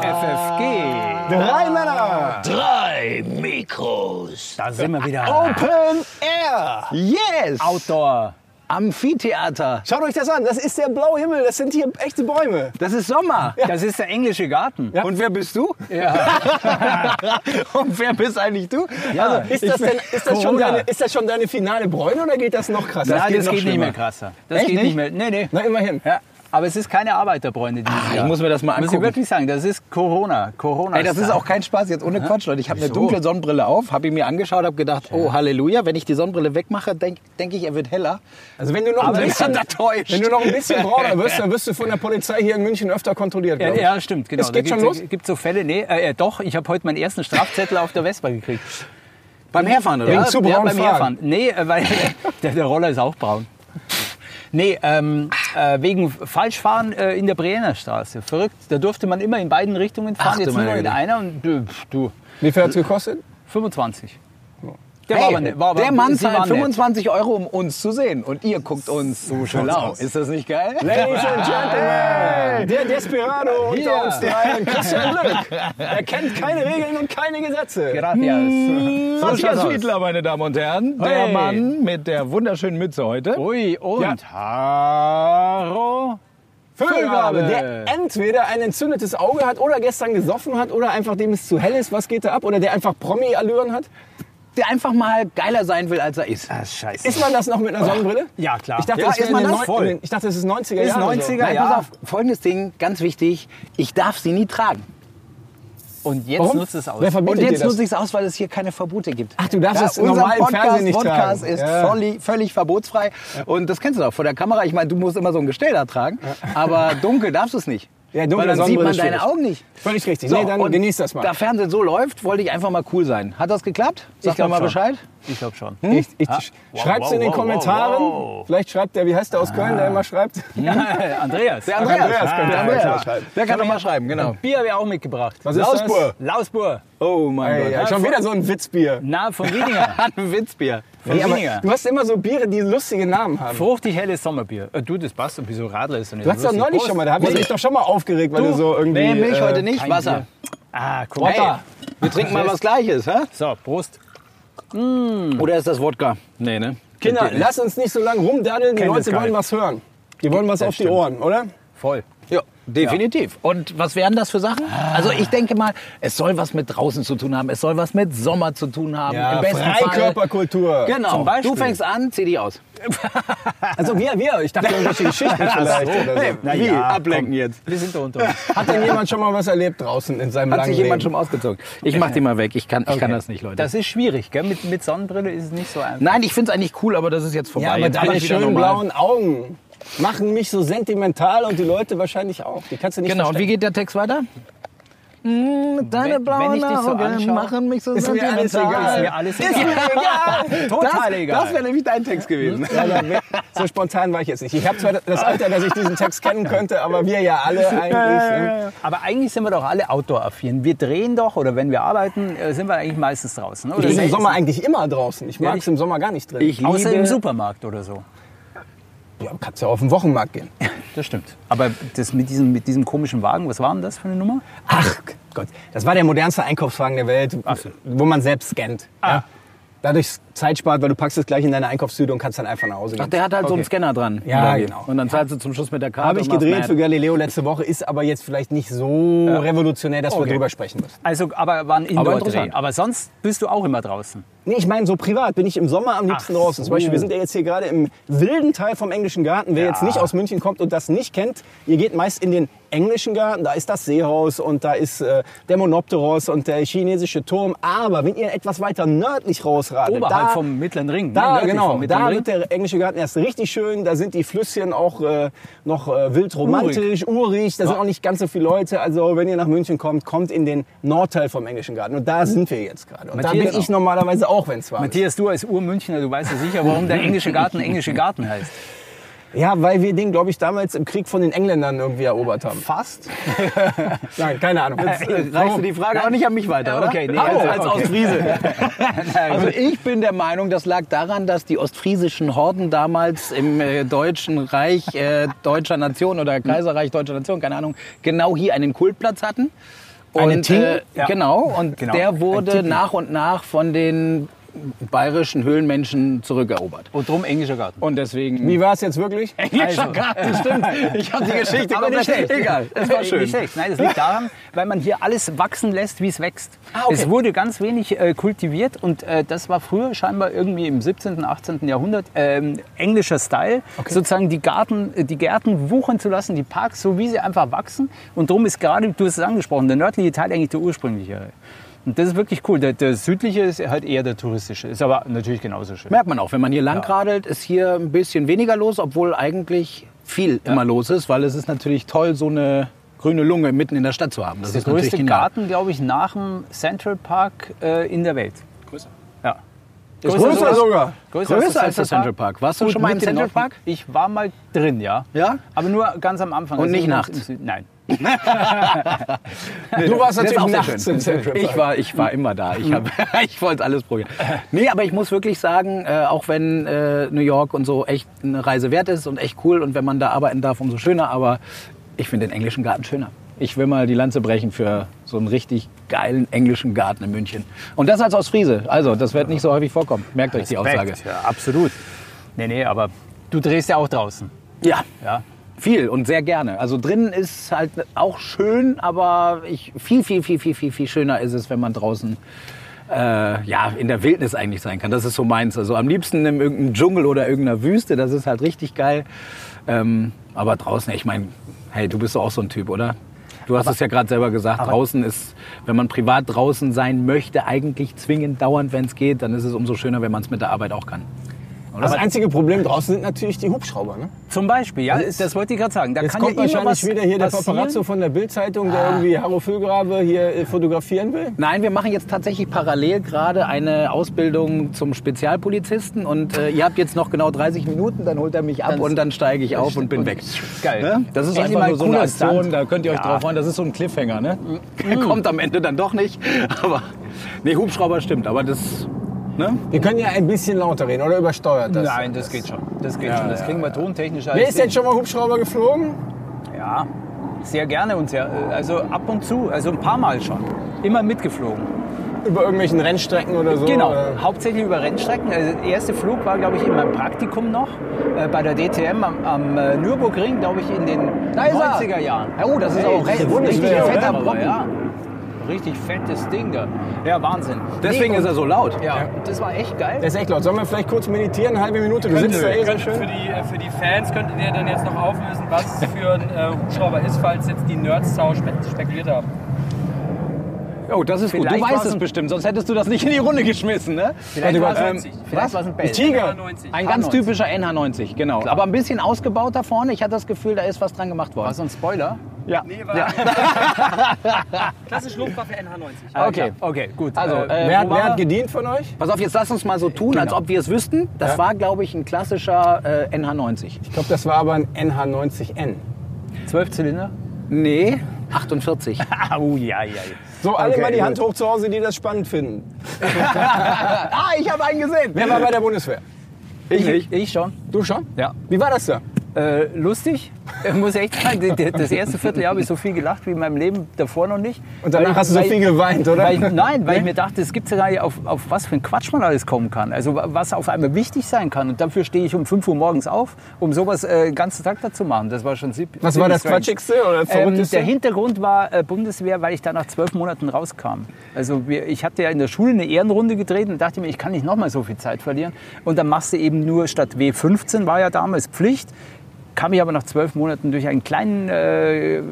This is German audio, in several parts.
FFG. Drei Männer. Drei Mikros. Da sind wir wieder. Open Air. Yes! Outdoor. Amphitheater. Schaut euch das an. Das ist der blaue Himmel. Das sind hier echte Bäume. Das ist Sommer. Das ist der englische Garten. Und wer bist du? Ja. Und wer bist eigentlich du? Ja, Ist das, denn, ist, das deine, ist das schon deine finale Bräune oder geht das noch krasser? Nein, das noch geht nicht mehr krasser. Das Echt geht nicht? nicht mehr. Nee, nee. Na, immerhin. Ja. Aber es ist keine Arbeiterbräune dieses ich Jahr. muss mir das mal Muss ich angucken. wirklich sagen, das ist Corona. Corona. Ey, das ist auch kein Spaß, jetzt ohne Quatsch, Leute. Ich habe eine dunkle Sonnenbrille auf, habe ihn mir angeschaut, habe gedacht, oh Halleluja, wenn ich die Sonnenbrille wegmache, denke denk ich, er wird heller. Also wenn du noch ein Aber ich bisschen, wenn du noch ein bisschen brauner wirst, dann wirst du von der Polizei hier in München öfter kontrolliert. Ja, ich. ja, stimmt, genau. Es geht da schon los? gibt so Fälle, nee, äh, doch, ich habe heute meinen ersten Strafzettel auf der Vespa gekriegt. Beim Herfahren, oder? Wegen Ja, zu ja, braunen beim Fragen. Herfahren. Nee, äh, weil der, der Roller ist auch braun. Nee, ähm, äh, wegen Falschfahren äh, in der Brienner Straße. Verrückt. Da durfte man immer in beiden Richtungen fahren, Ach, jetzt nur in einer und du, du Wie viel hat es gekostet? 25. Der Hey, war aber nicht, war aber, der Mann zahlt waren nett. 25 Euro, um uns zu sehen. Und ihr guckt uns so schön aus. Ist das nicht geil? Ladies and Gentlemen, der Desperado Hier. unter uns dreien, Christian Glück. Er kennt keine Regeln und keine Gesetze. Gracias. So Matthias schaut's aus. Fiedler, meine Damen und Herren. Der Hey. Mann mit der wunderschönen Mütze heute. Ui, und Ja. Haro. Füllgabe. der entweder ein entzündetes Auge hat oder gestern gesoffen hat oder einfach dem es zu hell ist, was geht da ab? Oder der einfach Promi-Allüren hat. Der einfach mal geiler sein will, als er ist. Ah, scheiße. Ist man das noch mit einer Sonnenbrille? Ja, klar. Ich dachte, Ja, das, ist man das? Voll. ich dachte, das ist 90er Ist Jahre. 90er, Nein, ja. pass auf, folgendes Ding, ganz wichtig. Ich darf sie nie tragen. Und jetzt Warum? nutzt es aus. Und jetzt nutze ich es aus, weil es hier keine Verbote gibt. Ach, du darfst es unser normal im Podcast, Fernsehen nicht Podcast tragen. ist Ja. völlig, völlig verbotsfrei. Und das kennst du doch vor der Kamera. Ich meine, du musst immer so ein Gestell da tragen. Aber dunkel darfst du es nicht. Ja, dunkle weil dann sieht Sonnenbrille man ist deine schwierig. Augen nicht. Völlig richtig. So, nee, dann und genieß das mal. Da Fernsehen so läuft, wollte ich einfach mal cool sein. Hat das geklappt? Sag glaub doch mal schon. Bescheid. Ich glaube schon. Ich, ich, Ah. schreib's Wow, in den wow, wow, Kommentaren. wow. Vielleicht schreibt der, wie heißt der aus Köln, der immer schreibt? Andreas. Der Andreas, Andreas könnte der, vielleicht Andreas. mal schreiben. der kann doch mal schreiben, genau. Bier habe ich auch mitgebracht. Was ist Lausbur. Lausbur. Oh mein Ey, Gott. ja, schon wieder so ein Witzbier. Na, von Wiedingen. Ein Witzbier. Nee, aber du hast immer so Biere, die lustige Namen haben. Fruchtig helles Sommerbier. Äh, Du, das passt. Wieso Radler ist nicht Du hast doch neulich schon mal, da habe ich mich doch schon mal aufgeregt, weil du, so irgendwie... Nee, Milch äh, heute nicht, Wasser. Ah, guck mal. Wasser. Wir trinken mal was Gleiches, hä? So, Prost. Oder ist das Wodka? Nee, ne? Kinder, lass uns nicht so lange rumdaddeln, die Leute wollen was hören. Die wollen was Das auf die stimmt. Ohren, oder? Voll. Ja, definitiv. Und was wären das für Sachen? Also ich denke mal, es soll was mit draußen zu tun haben, es soll was mit Sommer zu tun haben. Im besten Fall. Freikörperkultur. Genau. Zum Beispiel. Du fängst an, zieh die aus. Also wir, wir. Ich dachte irgendwelche Geschichten vielleicht. Oder so. Na Wie? ja, Ablenken komm. jetzt. Wir sind da unter uns. Hat denn jemand schon mal was erlebt draußen in seinem Hat langen sich jemand Leben? schon ausgezogen? Ich mach die mal weg. Ich kann, ich kann Okay. das nicht, Leute. Das ist schwierig, gell? Mit, mit Sonnenbrille ist es nicht so einfach. Nein, ich finde es eigentlich cool, aber das ist jetzt vorbei. Ja, aber Jetzt deine schönen blauen Augen machen mich so sentimental und die Leute wahrscheinlich auch. Die kannst du nicht Genau, und wie geht der Text weiter? Mm, Deine blauen so Augen anschaue, machen mich so ist mir alles sentimental. Ist mir alles Ist mir egal. Total das, egal. Das wäre nämlich dein Text gewesen. So spontan war ich jetzt nicht. Ich habe zwar das Alter, dass ich diesen Text kennen könnte, aber wir ja alle eigentlich. ne? Aber eigentlich sind wir doch alle Outdoor-affin. Wir drehen doch, oder wenn wir arbeiten, äh, sind wir eigentlich meistens draußen. Oder Ich bin im. Sommer eigentlich immer draußen. Ich mag es im Sommer gar nicht drin. Ich Außer im Supermarkt oder so. Ja, kannst ja auf den Wochenmarkt gehen. Das stimmt. Aber das mit diesem, mit diesem komischen Wagen, was war denn das für eine Nummer? Ach Gott, das war der modernste Einkaufswagen der Welt, so. wo man selbst scannt. Ah. Ja. Dadurch Zeit spart, weil du packst es gleich in deine Einkaufstüte und kannst dann einfach nach Hause gehen. Ach, der hat halt so einen Okay. Scanner dran. Ja, genau. Und dann zahlst du zum Schluss mit der Karte. Habe ich gedreht für Galileo letzte Woche, ist aber jetzt vielleicht nicht so revolutionär, dass wir Okay. drüber sprechen müssen. Also, aber war ein Indoor-Dreh. interessant. Aber sonst bist du auch immer draußen. Nee, ich meine, so privat bin ich im Sommer am liebsten Ach draußen. Zum Beispiel, wir sind ja jetzt hier gerade im wilden Teil vom englischen Garten. Wer Ja. jetzt nicht aus München kommt und das nicht kennt, ihr geht meist in den englischen Garten. Da ist das Seehaus und da ist äh, der Monopteros und der chinesische Turm. Aber wenn ihr etwas weiter nördlich rausradet, Oberhalb da, vom Mittleren Ring. ne? Da, Nördlich genau, da Ring. wird der englische Garten erst richtig schön. Da sind die Flüsschen auch äh, noch äh, wild romantisch, urig. Da sind auch nicht ganz so viele Leute. Also wenn ihr nach München kommt, kommt in den Nordteil vom englischen Garten. Und da sind wir jetzt gerade. Und da Matthias- bin ich normalerweise auch, wenn es warm ist. Matthias, du als Urmünchner, du weißt ja sicher, warum der englische Garten englische Garten heißt. Ja, weil wir den, glaube ich, damals im Krieg von den Engländern irgendwie erobert haben. Fast. Nein, keine Ahnung. Reichst du die Frage auch nicht an mich weiter, oder? okay, nee, Hallo, also- als okay. Ostfriese. Also ich bin der Meinung, das lag daran, dass die ostfriesischen Horden damals im äh, Deutschen Reich äh, deutscher Nation oder Kaiserreich deutscher Nation, keine Ahnung, genau hier einen Kultplatz hatten. Eine Und, äh, Ja. Genau, und Genau. der wurde nach und nach von den bayerischen Höhlenmenschen zurückerobert. Und drum englischer Garten. Und deswegen... Wie war es jetzt wirklich? Englischer Garten, stimmt. Ich habe die Geschichte Aber nicht komplett... schlecht. Egal, es war Nicht schön. schlecht. Nein, das liegt daran, weil man hier alles wachsen lässt, wie es wächst. Ah, okay. Es wurde ganz wenig äh, kultiviert und äh, das war früher scheinbar irgendwie im 17., 18. Jahrhundert ähm, englischer Style, sozusagen die, Garten, äh, die Gärten wuchern zu lassen, die Parks, so wie sie einfach wachsen. Und darum ist gerade, du hast es angesprochen, der nördliche Teil eigentlich der ursprüngliche. Und das ist wirklich cool. Der, der südliche ist halt eher der touristische, ist aber natürlich genauso schön. Merkt man auch, wenn man hier lang radelt, ist hier ein bisschen weniger los, obwohl eigentlich viel immer los ist, weil es ist natürlich toll, so eine grüne Lunge mitten in der Stadt zu haben. Das Der ist natürlich größte genial. Garten, glaube ich, nach dem Central Park äh, in der Welt. Größer. Ja. Größer sogar. Größer als der Central Park. Warst du Gut, schon mal im Central Park? Ich war mal drin, ja. Ja? Aber nur ganz am Anfang. Und also nicht nachts? Nein. Du warst natürlich auch nachts im Central Park. Ich war, ich war immer da. Ich, hab, ich wollte alles probieren. Nee, aber ich muss wirklich sagen, äh, auch wenn äh, New York und so echt eine Reise wert ist und echt cool und wenn man da arbeiten darf, umso schöner. Aber ich finde den englischen Garten schöner. Ich will mal die Lanze brechen für so einen richtig geilen englischen Garten in München. Und das als Ostfriese. Also, das wird nicht so häufig vorkommen. Merkt euch die Aussage. Ja, absolut. Nee, nee, aber du drehst ja auch draußen. Ja, Ja. Viel und sehr gerne. Also drinnen ist halt auch schön, aber ich, viel, viel, viel, viel, viel, viel schöner ist es, wenn man draußen äh, ja, in der Wildnis eigentlich sein kann. Das ist so meins. Also am liebsten in irgendeinem Dschungel oder irgendeiner Wüste. Das ist halt richtig geil. Ähm, aber draußen, ich meine, hey, du bist doch auch so ein Typ, oder? Du hast es ja gerade selber gesagt. Draußen ist, wenn man privat draußen sein möchte, eigentlich zwingend dauernd, wenn es geht, dann ist es umso schöner, wenn man es mit der Arbeit auch kann. Das einzige Problem draußen sind natürlich die Hubschrauber. Ne? Zum Beispiel, ja, das wollte ich gerade sagen. Da Jetzt kann kommt ja immer wahrscheinlich wieder hier der passieren. Paparazzo von der Bildzeitung, der irgendwie Harro Füllgrabe hier äh, fotografieren will. Nein, wir machen jetzt tatsächlich parallel gerade eine Ausbildung zum Spezialpolizisten und äh, ihr habt jetzt noch genau 30 Minuten, dann holt er mich ab Dann- und dann steige ich auf und bin weg. Geil. Ne? Das ist Endlich einfach mal nur so eine Aktion, da könnt ihr euch Ja. drauf freuen, das ist so ein Cliffhanger, ne? Kommt am Ende dann doch nicht, aber nee, Hubschrauber stimmt, aber das ne? Wir können ja ein bisschen lauter reden oder übersteuert das. Nein, das geht schon. Das geht schon. Das kriegen wir tontechnisch alles Wer ist denn schon mal Hubschrauber geflogen? Ja, sehr gerne und sehr, also ab und zu, also ein paar Mal schon. Immer mitgeflogen. Über irgendwelchen Rennstrecken oder so? Genau, oder? hauptsächlich über Rennstrecken. Also der erste Flug war, glaube ich, in meinem Praktikum noch äh, bei der DTM am, am äh, Nürburgring, glaube ich, in den Da ist er. 90er Jahren. Oh, das ist auch recht- richtig fetter? Brocken. Ja. Richtig fettes Ding da. Ja, Wahnsinn. Deswegen Nee, ist er so laut. Ja, das war echt geil. Der ist echt laut. Sollen wir vielleicht kurz meditieren, eine halbe Minute? Du sitzt da eh so Könnt- schön. für, die, äh, für die Fans könntet ihr dann jetzt noch auflösen, was es für ein äh, Hubschrauber ist, falls jetzt die Nerds sau spekuliert haben. Oh, das ist gut. Du Vielleicht weißt es bestimmt, sonst hättest du das nicht in die Runde geschmissen, ne? Vielleicht war es ähm, vielleicht ein Bell. Tiger. 90. Ein ganz H90. typischer NH90, genau. Aber ein bisschen ausgebaut da vorne. Ich hatte das Gefühl, da ist was dran gemacht worden. War so ein Spoiler? Ja. Nee, war klassische Luftwaffe NH90. Okay, okay, gut. Also, äh, Wer, wo wer hat gedient von euch? Pass auf, jetzt lass uns mal so tun, als ob wir es wüssten. Das war, glaube ich, ein klassischer äh, NH90. Ich glaube, das war aber ein NH90N. Zwölf Zylinder? Nee, 48. Au, ja, ja, ja. So, alle Okay, mal die gut. Hand hoch zu Hause, die das spannend finden. ah, ich habe einen gesehen. Wer war bei der Bundeswehr? Ich, ich, ich schon. Du schon? Ja. Wie war das da? Äh, lustig. Ich muss echt sagen, das erste Vierteljahr habe ich so viel gelacht wie in meinem Leben davor noch nicht. Und danach Weil- hast du so weil- viel geweint, oder? Weil nein, weil ich mir dachte, es gibt ja gar nicht, auf, auf was für ein Quatsch man alles kommen kann. Also was auf einmal wichtig sein kann. Und dafür stehe ich um 5 Uhr morgens auf, um sowas äh, den ganzen Tag dazu machen. Das war schon ziemlich Was war das strange. Quatschigste oder Ähm, Verrückteste? der Hintergrund war äh, Bundeswehr, weil ich da nach zwölf Monaten rauskam. Also wir, ich hatte ja in der Schule eine Ehrenrunde gedreht und dachte mir, ich kann nicht noch mal so viel Zeit verlieren. Und dann machst du eben nur statt W15 war ja damals Pflicht. Kam ich aber nach zwölf Monaten durch einen kleinen äh,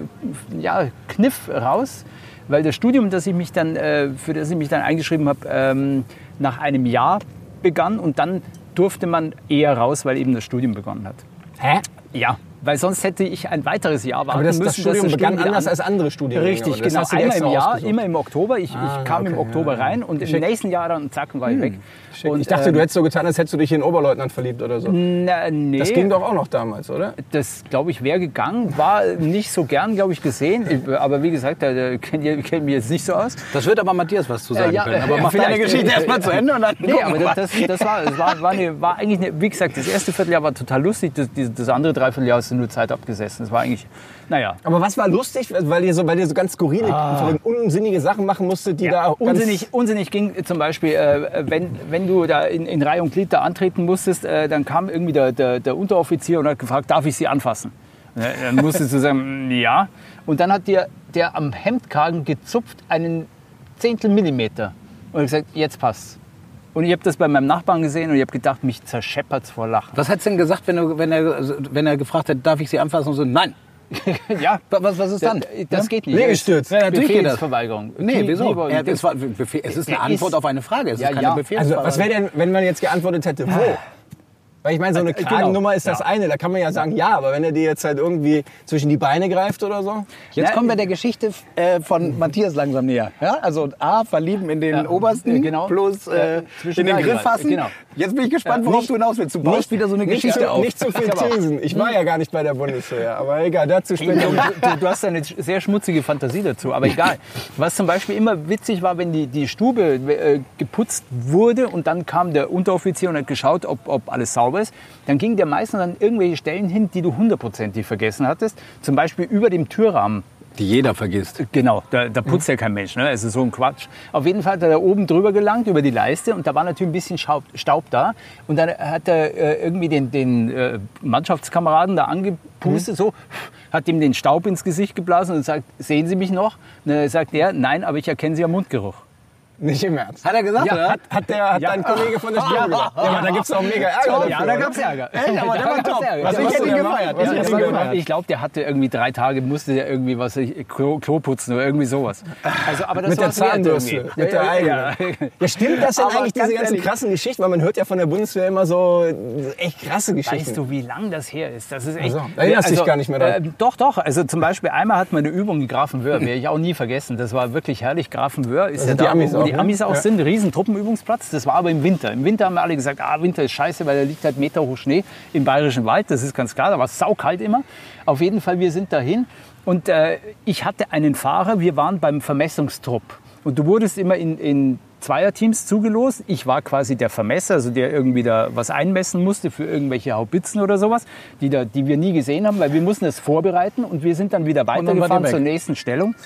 ja, Kniff raus, weil das Studium, das ich mich dann, äh, für das ich mich dann eingeschrieben habe, ähm, nach einem Jahr begann und dann durfte man eher raus, weil eben das Studium begonnen hat. Hä? Ja, Weil sonst hätte ich ein weiteres Jahr warten Aber das, müssen. das Studium begann wieder anders an- als andere Studiengänge. Richtig? Das genau. Einmal im Jahr, ausgesucht. immer im Oktober. Ich, Ah, ich kam im okay, Oktober ja, ja. rein und im Schick. nächsten Jahr dann zack war ich weg. Und, ich dachte, ähm, du hättest so getan, als hättest du dich in Oberleutnant verliebt oder so. na, nee, Das ging doch auch noch damals, oder? das glaube ich wäre gegangen, war nicht so gern, glaube ich, gesehen. Aber wie gesagt, da, da kennt ihr kennt mich jetzt nicht so aus. Das wird aber Matthias was zu sagen ja, können. Aber ja, mach deine. Geschichte erstmal zu Ende und dann Nee, aber das, das, das, war, das war, war, eine, war eigentlich, eine, wie gesagt, das erste Vierteljahr war total lustig. Das, das andere Dreivierteljahr du nur Zeit abgesessen. Das war eigentlich, naja. Aber was war lustig, weil ihr so, weil ihr so ganz skurrile, unsinnige Sachen machen musstet, die da auch unsinnig, unsinnig ging zum Beispiel, äh, wenn, wenn du da in, in Reihe und Glied da antreten musstest, äh, dann kam irgendwie der, der, der Unteroffizier und hat gefragt, darf ich Sie anfassen? Dann musstest du sagen, ja. Und dann hat dir der am Hemdkragen gezupft einen Zehntel Millimeter. Und hat gesagt, jetzt passt. Und ich habe das bei meinem Nachbarn gesehen und ich habe gedacht, mich zerscheppert's vor Lachen. Was hat's denn gesagt, wenn, du, wenn, er, wenn er gefragt hat, darf ich Sie anfassen? Und so, nein. ja, Was, was ist dann? das geht nicht. Liegestütz. Ja, natürlich geht das. Befehlsverweigerung. Nee, wieso? Er, es, war, es ist eine Antwort ist- auf eine Frage. Es Ja, ist keine ja. Befehlsverweigerung. Also was wäre denn, wenn man jetzt geantwortet hätte, wo? Weil ich meine, so eine Genau. Kragennummer ist das Ja. eine, da kann man ja sagen, ja, aber wenn er dir jetzt halt irgendwie zwischen die Beine greift oder so. Jetzt Ja, kommen wir der Geschichte äh, von Matthias langsam näher. Ja? Also A, verlieben in den Ja, obersten, genau. plus äh, in den Griff fassen. genau. Jetzt bin ich gespannt, worauf nicht- du hinaus willst. Du baust wieder so eine nicht Geschichte zu, auf. Nicht zu viel Thesen. Ich war ja gar nicht bei der Bundeswehr, aber egal, dazu später. du, du hast eine sehr schmutzige Fantasie dazu, aber egal. Was zum Beispiel immer witzig war, wenn die, die Stube äh, geputzt wurde und dann kam der Unteroffizier und hat geschaut, ob, ob alles sauber ist, dann ging der meistens an irgendwelche Stellen hin, die du hundertprozentig vergessen hattest. Zum Beispiel über dem Türrahmen. Die jeder vergisst. Genau, da, da putzt ja kein Mensch. Ne? Also so ein Quatsch. Auf jeden Fall hat er da oben drüber gelangt, über die Leiste. Und da war natürlich ein bisschen Staub, Staub da. Und dann hat er äh, irgendwie den, den äh, Mannschaftskameraden da angepustet, so, hat ihm den Staub ins Gesicht geblasen und sagt, sehen Sie mich noch? Und dann sagt er, nein, aber ich erkenne Sie am Mundgeruch. Nicht im Ernst. Hat er gesagt, Ja, oder? hat, hat, der, hat Ja. dein Kollege von der Stube gesagt. Ja, aber da gibt es auch mega Ärger dafür, Ja, da oder? gab's Ärger. Echt? Aber der Da war top. Ärger. Was Ja, ich hätte ihn gefeiert. Ja, gefeiert. Ich glaube, der hatte irgendwie drei Tage, musste der irgendwie was, Klo, Klo putzen oder irgendwie sowas. Also, aber das Mit der Zahnbürste, mit der Ja, eigenen. ja. Ja, stimmt das denn Aber eigentlich, diese ganz ganzen krassen Geschichten? Weil man hört ja von der Bundeswehr immer so echt krasse Geschichten. Weißt du, wie lang das her ist? Das ist echt. Also, erinnerst dich gar nicht mehr dran? Äh, doch, doch. Also zum Beispiel einmal hatten wir eine Übung in Grafenwöhr, werde ich auch nie vergessen. Das war wirklich herrlich. Grafenwöhr ist ja da, die? Amis auch Ja. sind. Riesen Truppenübungsplatz. Das war aber im Winter. Im Winter haben wir alle gesagt, ah, Winter ist scheiße, weil da liegt halt Meter hoch Schnee im Bayerischen Wald. Das ist ganz klar. Da war es saukalt immer. Auf jeden Fall, wir sind dahin. Und äh, ich hatte einen Fahrer. Wir waren beim Vermessungstrupp. Und du wurdest immer in, in Zweierteams zugelost. Ich war quasi der Vermesser, also der irgendwie da was einmessen musste für irgendwelche Haubitzen oder sowas, die, da, die wir nie gesehen haben, weil wir mussten das vorbereiten und wir sind dann wieder weitergefahren zur nächsten Stellung.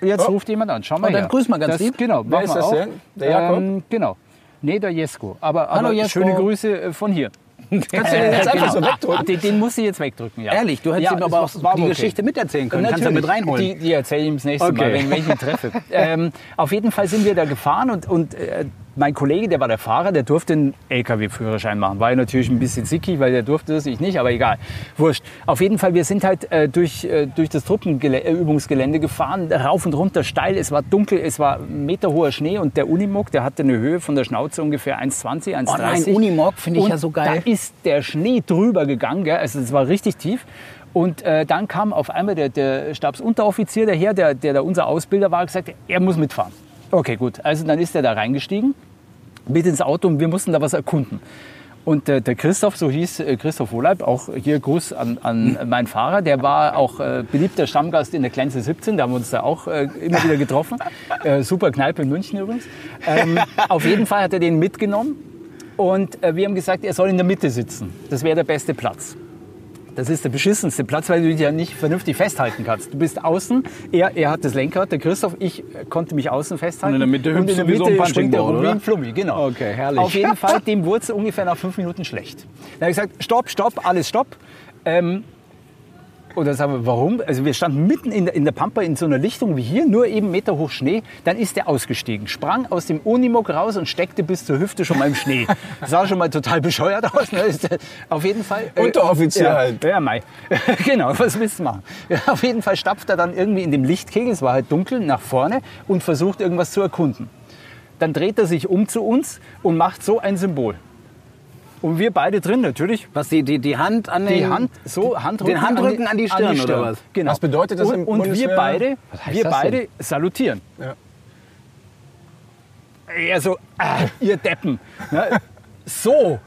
Jetzt ruft jemand an. Schau mal Oh, dann her. grüß mal ganz das, lieb. Genau, Wer ist wir das denn? Der Jakob? Ähm, genau. Nee, der Jesko. Aber, Hallo, aber Jesko. schöne Grüße äh, von hier. Kannst du den jetzt einfach so wegdrücken? Den, den musst du jetzt wegdrücken, ja. Ehrlich, du hättest Ja, ihm aber auch die okay. Geschichte miterzählen können. Kannst du mit reinholen. Die, die erzähle ich ihm das nächste Mal, Okay. wenn, wenn ich ihn treffe. ähm, auf jeden Fall sind wir da gefahren und, und äh, mein Kollege, der war der Fahrer, der durfte einen LKW-Führerschein machen. War ja natürlich ein bisschen sickig, weil der durfte das, ich nicht, aber egal. Wurscht. Auf jeden Fall, wir sind halt äh, durch, äh, durch das Truppenübungsgelände gefahren, rauf und runter steil. Es war dunkel, es war meterhoher Schnee und der Unimog, der hatte eine Höhe von der Schnauze ungefähr 1,20, 1,30. Oh nein, Unimog finde ich Und ja so geil. Da ist der Schnee drüber gegangen, gell? also es war richtig tief. Und äh, dann kam auf einmal der, der Stabsunteroffizier daher, der, der da unser Ausbilder war, gesagt, er muss mitfahren. Okay, gut. Also dann ist er da reingestiegen, mit ins Auto und wir mussten da was erkunden. Und äh, der Christoph, so hieß äh, Christoph Wohleib, auch hier Gruß an, an meinen Fahrer, der war auch äh, beliebter Stammgast in der Glänze 17, da haben wir uns da auch äh, immer wieder getroffen. Äh, super Kneipe in München übrigens. Ähm, auf jeden Fall hat er den mitgenommen und äh, wir haben gesagt, er soll in der Mitte sitzen. Das wäre der beste Platz. Das ist der beschissenste Platz, weil du dich ja nicht vernünftig festhalten kannst. Du bist außen, er, er hat das Lenkrad, der Christoph, ich äh, konnte mich außen festhalten. Und in der Mitte hüpfst in der so Mitte Punching springt der rum wie ein Flummi, genau. Okay, herrlich. Auf jeden Fall, dem wurde es ungefähr nach fünf Minuten schlecht. Dann habe ich gesagt, stopp, stopp, alles stopp. Ähm, und dann sagen wir, warum? Also wir standen mitten in der, in der Pampa in so einer Lichtung wie hier, nur eben Meter hoch Schnee. Dann ist er ausgestiegen, sprang aus dem Unimog raus und steckte bis zur Hüfte schon mal im Schnee. Sah schon mal total bescheuert aus. Ne? Auf jeden Fall. äh, Unteroffizier ja, halt. Ja, Mai. genau, was willst du machen? Ja, auf jeden Fall stapft er dann irgendwie in dem Lichtkegel, es war halt dunkel, nach vorne und versucht irgendwas zu erkunden. Dann dreht er sich um zu uns und macht so ein Symbol. Und wir beide drin natürlich. Was, die, die, die Hand an den... Die Hand, so Handrücken, Den Handrücken an die Stirn, oder was? Genau. Was bedeutet das und, im Und wir beide, Was heißt wir beide salutieren. Ja. Er so, ah, ihr Deppen. Ja, so.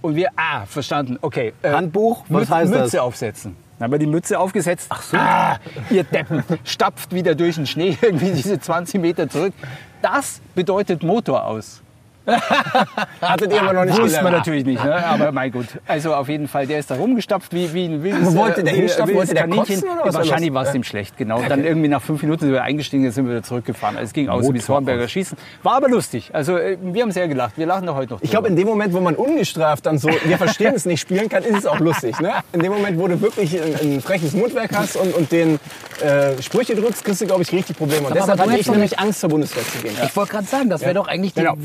Und wir, ah, verstanden. Okay. äh, Handbuch? Was Mütze, heißt das? Mütze aufsetzen. Dann haben wir die Mütze aufgesetzt. Ach so. Ah, ihr Deppen. Stapft wieder durch den Schnee, irgendwie diese 20 Meter zurück. Das bedeutet Motor aus. Hattet ihr aber noch nicht Wusste man gelernt. natürlich nicht, ne? aber mein Gott. Also auf jeden Fall, der ist da rumgestapft wie, wie ein wildes Aber wollte der äh, hinstapfen? Wollte der Kaninchen. kotzen oder was war Wahrscheinlich war es ihm schlecht, genau. Dann irgendwie nach fünf Minuten sind wir eingestiegen, dann sind wir wieder zurückgefahren. Also es ging aus wie das Hornberger Schießen. War aber lustig. Also äh, wir haben sehr gelacht. Wir lachen doch heute noch Ich glaube, in dem Moment, wo man ungestraft dann so, wir verstehen es nicht, spielen kann, ist es auch lustig. Ne? In dem Moment, wo du wirklich ein, ein freches Mundwerk hast und, und den äh, Sprüche drückst, kriegst du, glaube ich, richtig Probleme. Und Aber deshalb du hatte ich nämlich Angst, zur Bundeswehr zu gehen. Ich wollte gerade sagen, das wäre doch eigentlich Genau. die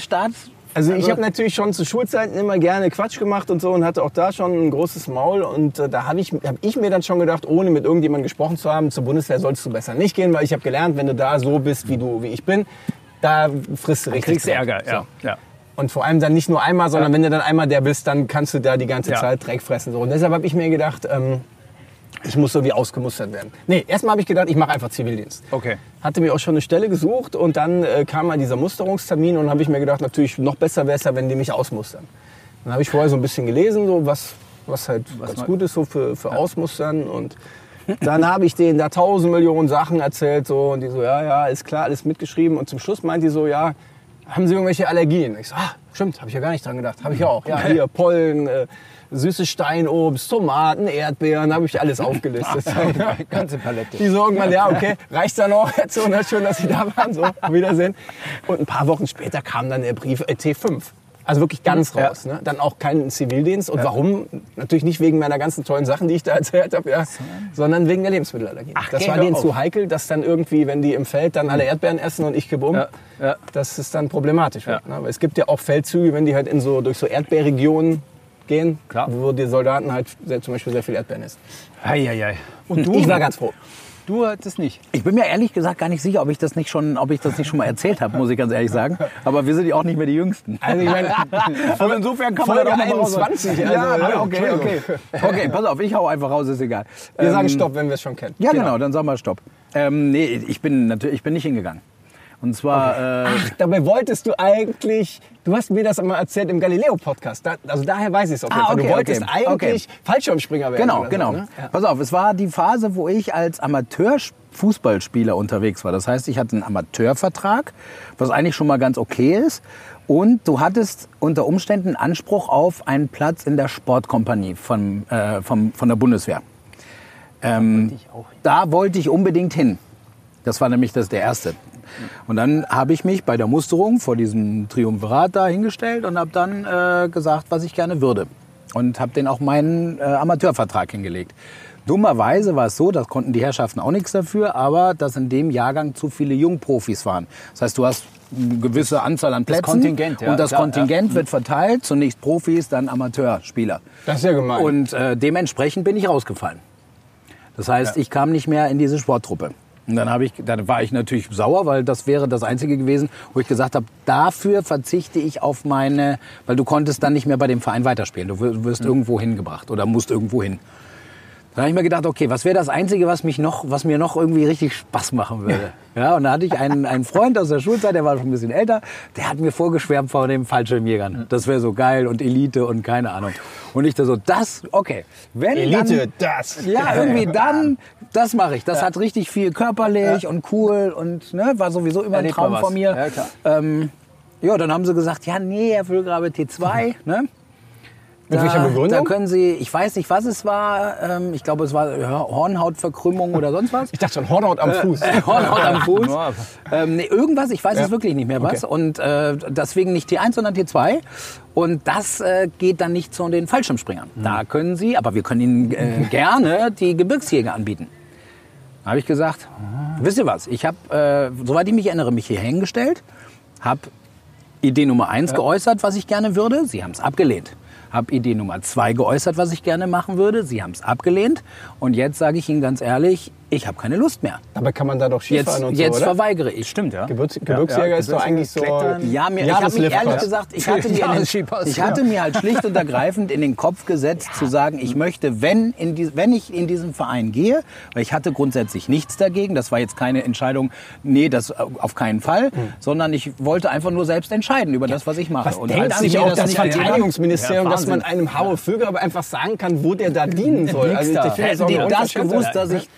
Riesenstadt. Also ich habe natürlich schon zu Schulzeiten immer gerne Quatsch gemacht und so und hatte auch da schon ein großes Maul und äh, da habe ich, hab ich mir dann schon gedacht, ohne mit irgendjemandem gesprochen zu haben, zur Bundeswehr solltest du besser nicht gehen, weil ich habe gelernt, wenn du da so bist, wie du, wie ich bin, da frisst du richtig. kriegst du Dreck. Ärger. So. Ja. Ja. Und vor allem dann nicht nur einmal, sondern wenn du dann einmal der bist, dann kannst du da die ganze Ja. Zeit Dreck fressen. So. Und deshalb habe ich mir gedacht, ähm, ich muss so wie ausgemustert werden. Nee, erstmal habe ich gedacht, ich mache einfach Zivildienst. Okay. Hatte mir auch schon eine Stelle gesucht und dann äh, kam mal dieser Musterungstermin und habe ich mir gedacht, natürlich noch besser wäre es ja, wenn die mich ausmustern. Dann habe ich vorher so ein bisschen gelesen, so was, was halt ganz man- gut ist so für, für Ausmustern und dann habe ich denen da tausend Millionen Sachen erzählt so und die so, ja, ja, ist klar, alles mitgeschrieben und zum Schluss meint die so, ja, haben Sie irgendwelche Allergien? Ich so, ah, stimmt, habe ich ja gar nicht dran gedacht. Habe ich ja auch. Ja, hier Pollen, äh, süßes Steinobst, Tomaten, Erdbeeren, habe ich alles aufgelistet. Ganze Palette. Die so irgendwann, ja, okay, reicht's dann auch jetzt schön, dass Sie da waren, so, auf Wiedersehen. Und ein paar Wochen später kam dann der Brief äh, T5. Also wirklich ganz Ja. raus. Ne? Dann auch keinen Zivildienst. Und warum? Natürlich nicht wegen meiner ganzen tollen Sachen, die ich da erzählt habe, ja, sondern wegen der Lebensmittelallergie. Ach, das war denen auf. zu heikel, dass dann irgendwie, wenn die im Feld dann alle Erdbeeren essen und ich um, Ja, ja. dass es dann problematisch wird. Ne? Weil es gibt ja auch Feldzüge, wenn die halt in so, durch so Erdbeerregionen gehen, Klar. wo die Soldaten halt sehr, zum Beispiel sehr viel Erdbeeren essen. Eieiei. Und Ich war ganz froh. Du hattest nicht. Ich bin mir ehrlich gesagt gar nicht sicher, ob ich das nicht schon, ob ich das nicht schon mal erzählt habe, muss ich ganz ehrlich sagen. Aber wir sind ja auch nicht mehr die Jüngsten. Also ich meine, Aber insofern kann Folge man da doch mal raus- 21, also, ja, ja, okay, okay. Okay, pass auf, ich hau einfach raus, ist egal. wir Ähm, sagen Stopp, wenn wir es schon kennen. Ja, genau, dann sag mal Stopp. Ähm, nee, ich bin natürlich, ich bin nicht hingegangen. Und zwar, äh, Ach, dabei wolltest du eigentlich, du hast mir das einmal erzählt im Galileo-Podcast, da, also daher weiß ich es auf jeden Ah, Fall. okay, Du wolltest okay, eigentlich Fallschirmspringer werden. Genau, genau. So, ne? ja. Pass auf, es war die Phase, wo ich als Amateurfußballspieler unterwegs war. Das heißt, ich hatte einen Amateurvertrag, was eigentlich schon mal ganz okay ist. Und du hattest unter Umständen Anspruch auf einen Platz in der Sportkompanie von, äh, vom, von der Bundeswehr. Ähm, da wollte ich unbedingt hin. Das war nämlich das der erste. Und dann habe ich mich bei der Musterung vor diesem Triumvirat da hingestellt und habe dann äh, gesagt, was ich gerne würde. Und habe den auch meinen äh, Amateurvertrag hingelegt. Dummerweise war es so, das konnten die Herrschaften auch nichts dafür, aber dass in dem Jahrgang zu viele Jungprofis waren. Das heißt, du hast eine gewisse Anzahl an Plätzen Kontingent, ja, und das klar, Kontingent wird verteilt, zunächst Profis, dann Amateurspieler. Das ist ja gemein. Und äh, dementsprechend bin ich rausgefallen. Das heißt, ich kam nicht mehr in diese Sporttruppe. Und dann, habe ich, dann war ich natürlich sauer, weil das wäre das Einzige gewesen, wo ich gesagt habe, dafür verzichte ich auf meine, weil du konntest dann nicht mehr bei dem Verein weiterspielen. Du wir- wirst irgendwo hingebracht oder musst irgendwo hin. Dann habe ich mir gedacht, okay, was wäre das Einzige, was, mich noch, was mir noch irgendwie richtig Spaß machen würde? Ja, und da hatte ich einen, einen Freund aus der Schulzeit, der war schon ein bisschen älter, der hat mir vorgeschwärmt vor den Fallschirmjägern. Das wäre so geil und Elite und keine Ahnung. Und ich da so, das, okay. Wenn Elite, dann, das. ja, irgendwie dann, das mache ich. Das hat richtig viel körperlich und cool und ne, war sowieso immer ein Erlebt man Traum von mir. Ja, klar. Ähm, ja, dann haben sie gesagt, ja, nee, Herr Füllgrabe T2. Ne? Mit welcher Begründung? Da können Sie, ich weiß nicht, was es war. Ähm, ich glaube, es war Hornhautverkrümmung oder sonst was. Ich dachte schon, Hornhaut am Fuß. Hornhaut am Fuß. Ja. Ähm, nee, irgendwas, ich weiß es wirklich nicht mehr was. Okay. Und äh, deswegen nicht T1, sondern T2. Und das äh, geht dann nicht zu den Fallschirmspringern. Da können Sie, aber wir können Ihnen äh, gerne die Gebirgsjäger anbieten. Da habe ich gesagt, wisst ihr was, ich habe, äh, soweit ich mich erinnere, mich hier hingestellt, habe Idee Nummer eins geäußert, was ich gerne würde. Sie haben es abgelehnt. Habe Idee Nummer zwei geäußert, was ich gerne machen würde. Sie haben es abgelehnt. Und jetzt sage ich Ihnen ganz ehrlich, ich habe keine Lust mehr. Aber kann man da doch Skifahren Jetzt, und jetzt so, oder? verweigere ich. Stimmt, ja. Gebirgs Gebirgsjäger ist doch eigentlich so... Klettern. Ja, mir, ich habe mich Jahresliftpass. ehrlich gesagt, ich hatte, mir den, Jahresskipass, ich hatte ja. mir halt schlicht und ergreifend in den Kopf gesetzt, zu sagen, ich möchte, wenn, in die, wenn ich in diesen Verein gehe, weil ich hatte grundsätzlich nichts dagegen, das war jetzt keine Entscheidung, nee, das auf keinen Fall, sondern ich wollte einfach nur selbst entscheiden über das, was ich mache. Was und denkt als sich mir auch das das Verteidigungsministerium, Ja, dass man einem Haue Vögel aber einfach sagen kann, wo der da dienen soll? Also, ich eine das gewusst, dass ich,